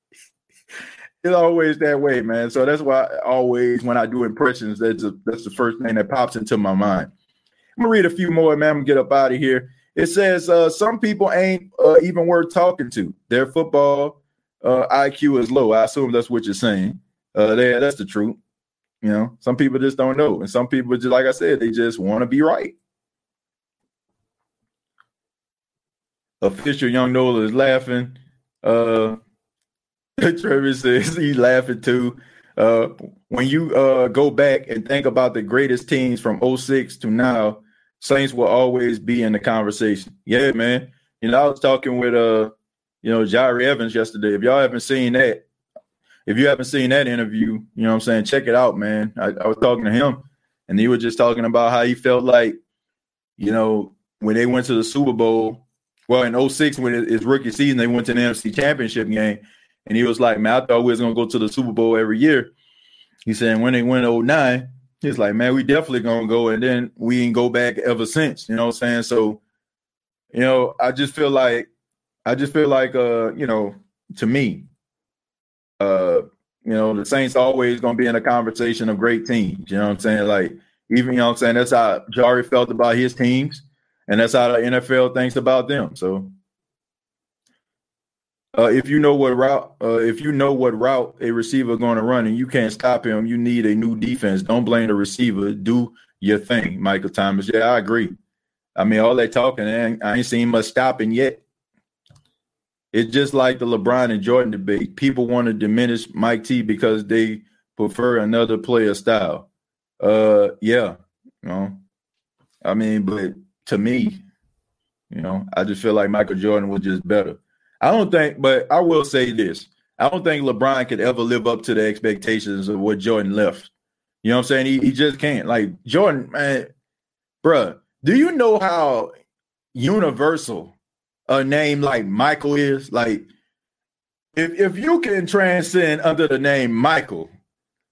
it's always that way, man. So that's why I always when I do impressions, that's a, that's the first thing that pops into my mind. I'm gonna read a few more, man. I'm get up out of here. It says uh, some people ain't uh, even worth talking to. Their football uh, IQ is low. I assume that's what you're saying. Uh, that's the truth. You know, some people just don't know, and some people just, like I said, they just want to be right. Official Young Nola is laughing. Uh, Trevor says he's laughing too. Uh, when you uh, go back and think about the greatest teams from 06 to now, Saints will always be in the conversation. Yeah, man. You know, I was talking with uh, you know, Jahri Evans yesterday. If y'all haven't seen that, if you haven't seen that interview, you know what I'm saying, check it out, man. I, I was talking to him and he was just talking about how he felt like, you know, when they went to the Super Bowl, well, in 06, when his rookie season, they went to the NFC championship game. And he was like, man, I thought we was gonna go to the Super Bowl every year. He said when they went 09, He's like, man, we definitely gonna go, and then we ain't go back ever since. You know what I'm saying? So, you know, I just feel like, I just feel like, uh, you know, to me, uh, you know, the Saints always gonna be in a conversation of great teams. You know what I'm saying? Like, even you know what I'm saying, that's how Jahri felt about his teams, and that's how the NFL thinks about them. So uh, if you know what route, uh, if you know what route a receiver going to run and you can't stop him, you need a new defense. Don't blame the receiver. Do your thing, Michael Thomas. Yeah, I agree. I mean, all that talking, I ain't seen much stopping yet. It's just like the LeBron and Jordan debate. People want to diminish Mike T because they prefer another player style. Uh, yeah, you know, I mean, but to me, you know, I just feel like Michael Jordan was just better. I don't think, but I will say this. I don't think LeBron could ever live up to the expectations of what Jordan left. You know what I'm saying? He, he just can't. Like Jordan, man, bruh, do you know how universal a name like Michael is? Like, if if you can transcend under the name Michael,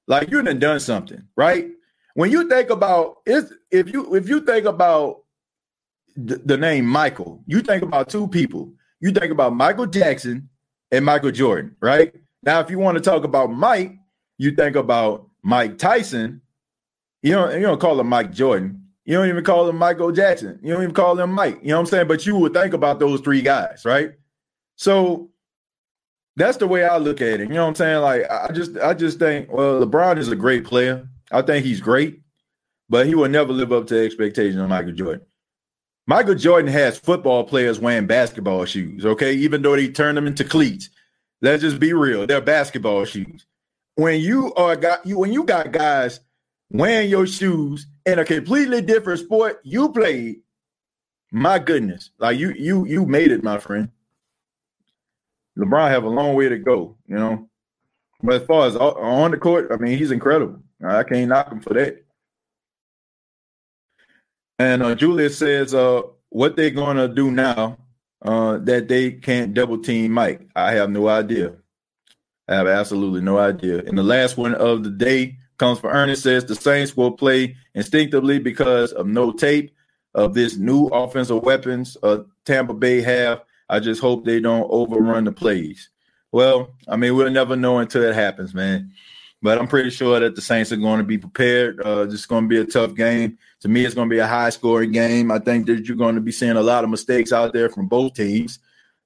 like you done done something, right? When you think about it, if you if you think about the name Michael, you think about two people you think about Michael Jackson and Michael Jordan, right? Now, if you want to talk about Mike, you think about Mike Tyson. You don't you don't call him Mike Jordan. You don't even call him Michael Jackson. You don't even call him Mike. You know what I'm saying? But you would think about those three guys, right? So that's the way I look at it. You know what I'm saying? Like I just I just think, well, LeBron is a great player. I think he's great, but he will never live up to expectations of Michael Jordan. Michael Jordan has football players wearing basketball shoes, okay? Even though they turn them into cleats. Let's just be real. They're basketball shoes. When you are got you when you got guys wearing your shoes in a completely different sport you played, my goodness. Like you you you made it, my friend. LeBron have a long way to go, you know. But as far as on the court, I mean, he's incredible. I can't knock him for that. And uh, Julius says, uh, what they're going to do now uh, that they can't double team Mike. I have no idea. I have absolutely no idea. And the last one of the day comes from Ernest says the Saints will play instinctively because of no tape of this new offensive weapons uh, Tampa Bay have. I just hope they don't overrun the plays. Well, I mean, we'll never know until it happens, man. But I'm pretty sure that the Saints are going to be prepared. Uh, it's going to be a tough game. To me, it's going to be a high scoring game. I think that you're going to be seeing a lot of mistakes out there from both teams.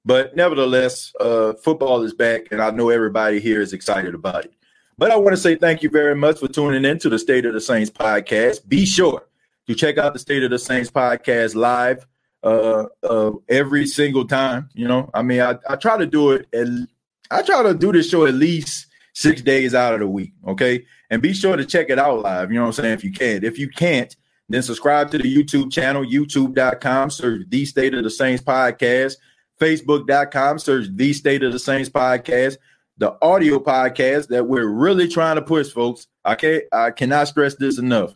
But nevertheless, uh, football is back, and I know everybody here is excited about it. But I want to say thank you very much for tuning in to the State of the Saints podcast. Be sure to check out the State of the Saints podcast live uh, uh, every single time. You know, I mean, I, I try to do it, I try to do this show at least six days out of the week. Okay. And be sure to check it out live. You know what I'm saying? If you can. If you can't, then subscribe to the YouTube channel, youtube.com, search the State of the Saints podcast, facebook.com, search the State of the Saints podcast, the audio podcast that we're really trying to push, folks. I can't I cannot stress this enough.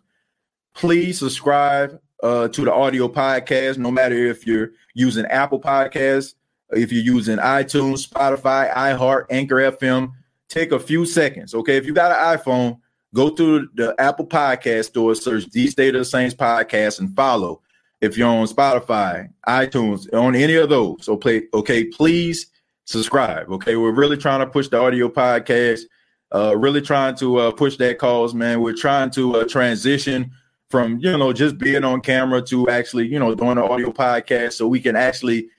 Please subscribe uh, to the audio podcast, no matter if you're using Apple Podcasts, if you're using iTunes, Spotify, iHeart, Anchor FM, take a few seconds. Okay. If you got an iPhone, go through the Apple Podcast store, search the State of the Saints podcast, and follow. If you're on Spotify, iTunes, on any of those, so play, okay, please subscribe. Okay. We're really trying to push the audio podcast, uh, really trying to uh, push that cause, man. We're trying to uh, transition from, you know, just being on camera to actually, you know, doing an audio podcast so we can actually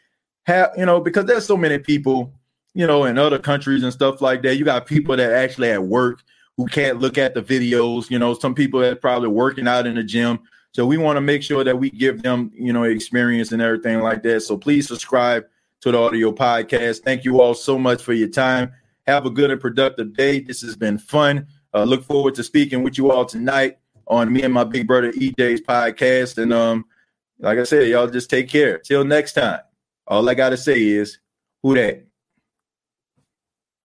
have, you know, because there's so many people you know, in other countries and stuff like that. You got people that actually at work who can't look at the videos. You know, some people that probably working out in the gym. So we want to make sure that we give them, you know, experience and everything like that. So please subscribe to the audio podcast. Thank you all so much for your time. Have a good and productive day. This has been fun. Uh, look forward to speaking with you all tonight on me and my big brother EJ's podcast. And um, like I said, y'all just take care. Till next time. All I gotta say is, who that?